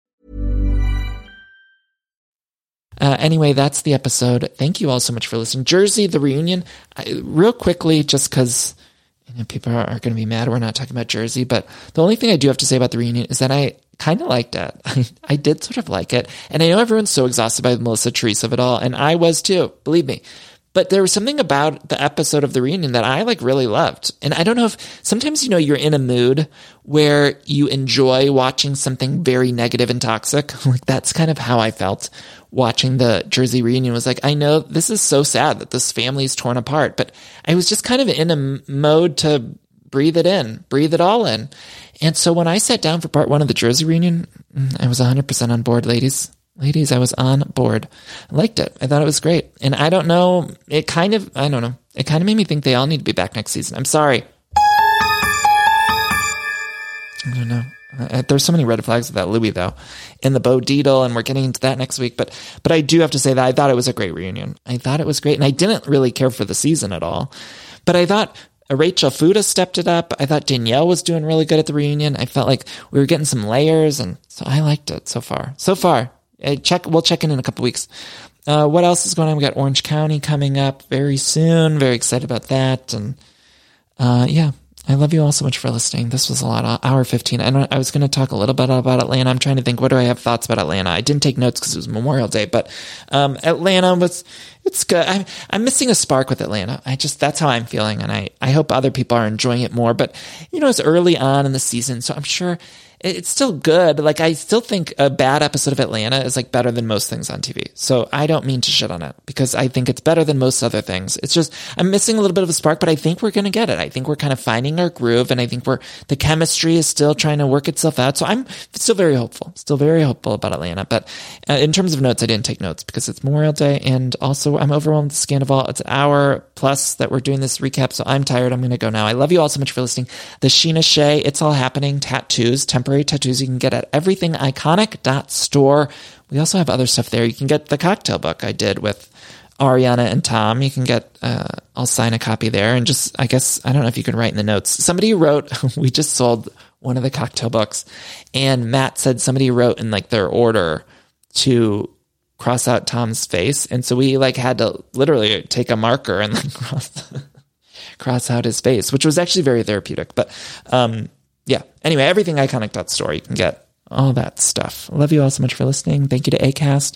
Uh, anyway, that's the episode. Thank you all so much for listening. Jersey, the reunion, I, real quickly, just because you know, people are, are going to be mad we're not talking about Jersey, but the only thing I do have to say about the reunion is that I kind of liked it. I, did sort of like it. And I know everyone's so exhausted by the Melissa Teresa of it all, and I was too, believe me. But there was something about the episode of the reunion that I like really loved. And I don't know if sometimes, you know, you're in a mood where you enjoy watching something very negative and toxic. Like that's kind of how I felt watching the Jersey reunion was like, I know this is so sad that this family is torn apart, but I was just kind of in a mode to breathe it in, breathe it all in. And so when I sat down for part one of the Jersey reunion, mm, I was 100% on board, ladies. Ladies, I was on board. I liked it. I thought it was great. And I don't know, it kind of, I don't know, it kind of made me think they all need to be back next season. I'm sorry. I don't know. Uh, there's so many red flags with that Luis though, in the Bo Dietl, and we're getting into that next week. But but I do have to say that I thought it was a great reunion. I thought it was great, and I didn't really care for the season at all. But I thought Rachel Fuda stepped it up. I thought Danielle was doing really good at the reunion. I felt like we were getting some layers, and so I liked it so far. So far, I check. We'll check in in a couple weeks. Uh, what else is going on? We got Orange County coming up very soon. Very excited about that, and uh, yeah, I love you all so much for listening. This was a lot, hour 15. I, I was going to talk a little bit about Atlanta. I'm trying to think, what do I have thoughts about Atlanta? I didn't take notes because it was Memorial Day, but um, Atlanta was, it's good. I'm, I'm missing a spark with Atlanta. I just, that's how I'm feeling. And I, I hope other people are enjoying it more. But, you know, it's early on in the season, so I'm sure it's still good. Like I still think a bad episode of Atlanta is like better than most things on TV. So I don't mean to shit on it because I think it's better than most other things. It's just I'm missing a little bit of a spark, but I think we're gonna get it. I think we're kind of finding our groove, and I think we're the chemistry is still trying to work itself out. So I'm still very hopeful, still very hopeful about Atlanta. But uh, in terms of notes, I didn't take notes because it's Memorial Day, and also I'm overwhelmed with the Scandoval. It's an hour plus that we're doing this recap, so I'm tired. I'm gonna go now. I love you all so much for listening. The Scheana Shay, it's all happening. Tattoos, tattoos you can get at everythingiconic.store. We also have other stuff there. You can get the cocktail book I did with Ariana and Tom. You can get, uh, I'll sign a copy there and just, I guess, I don't know if you can write in the notes. Somebody wrote, we just sold one of the cocktail books and Matt said somebody wrote in like their order to cross out Tom's face. And so we like had to literally take a marker and like cross, cross out his face, which was actually very therapeutic. But, um, yeah. Anyway, everything iconic.store. You can get all that stuff. Love you all so much for listening. Thank you to ACAST.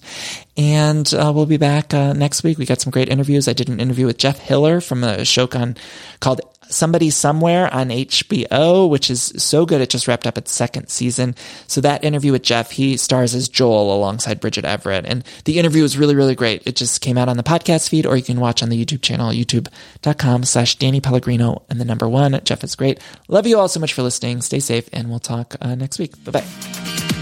And uh, we'll be back uh, next week. We got some great interviews. I did an interview with Jeff Hiller from a show con- called Somebody Somewhere on HBO, which is so good. It just wrapped up its second season. So that interview with Jeff, he stars as Joel alongside Bridget Everett. And the interview was really, really great. It just came out on the podcast feed or you can watch on the YouTube channel, youtube.com slash Danny Pellegrino and the number one. Jeff is great. Love you all so much for listening. Stay safe and we'll talk uh, next week. Bye bye.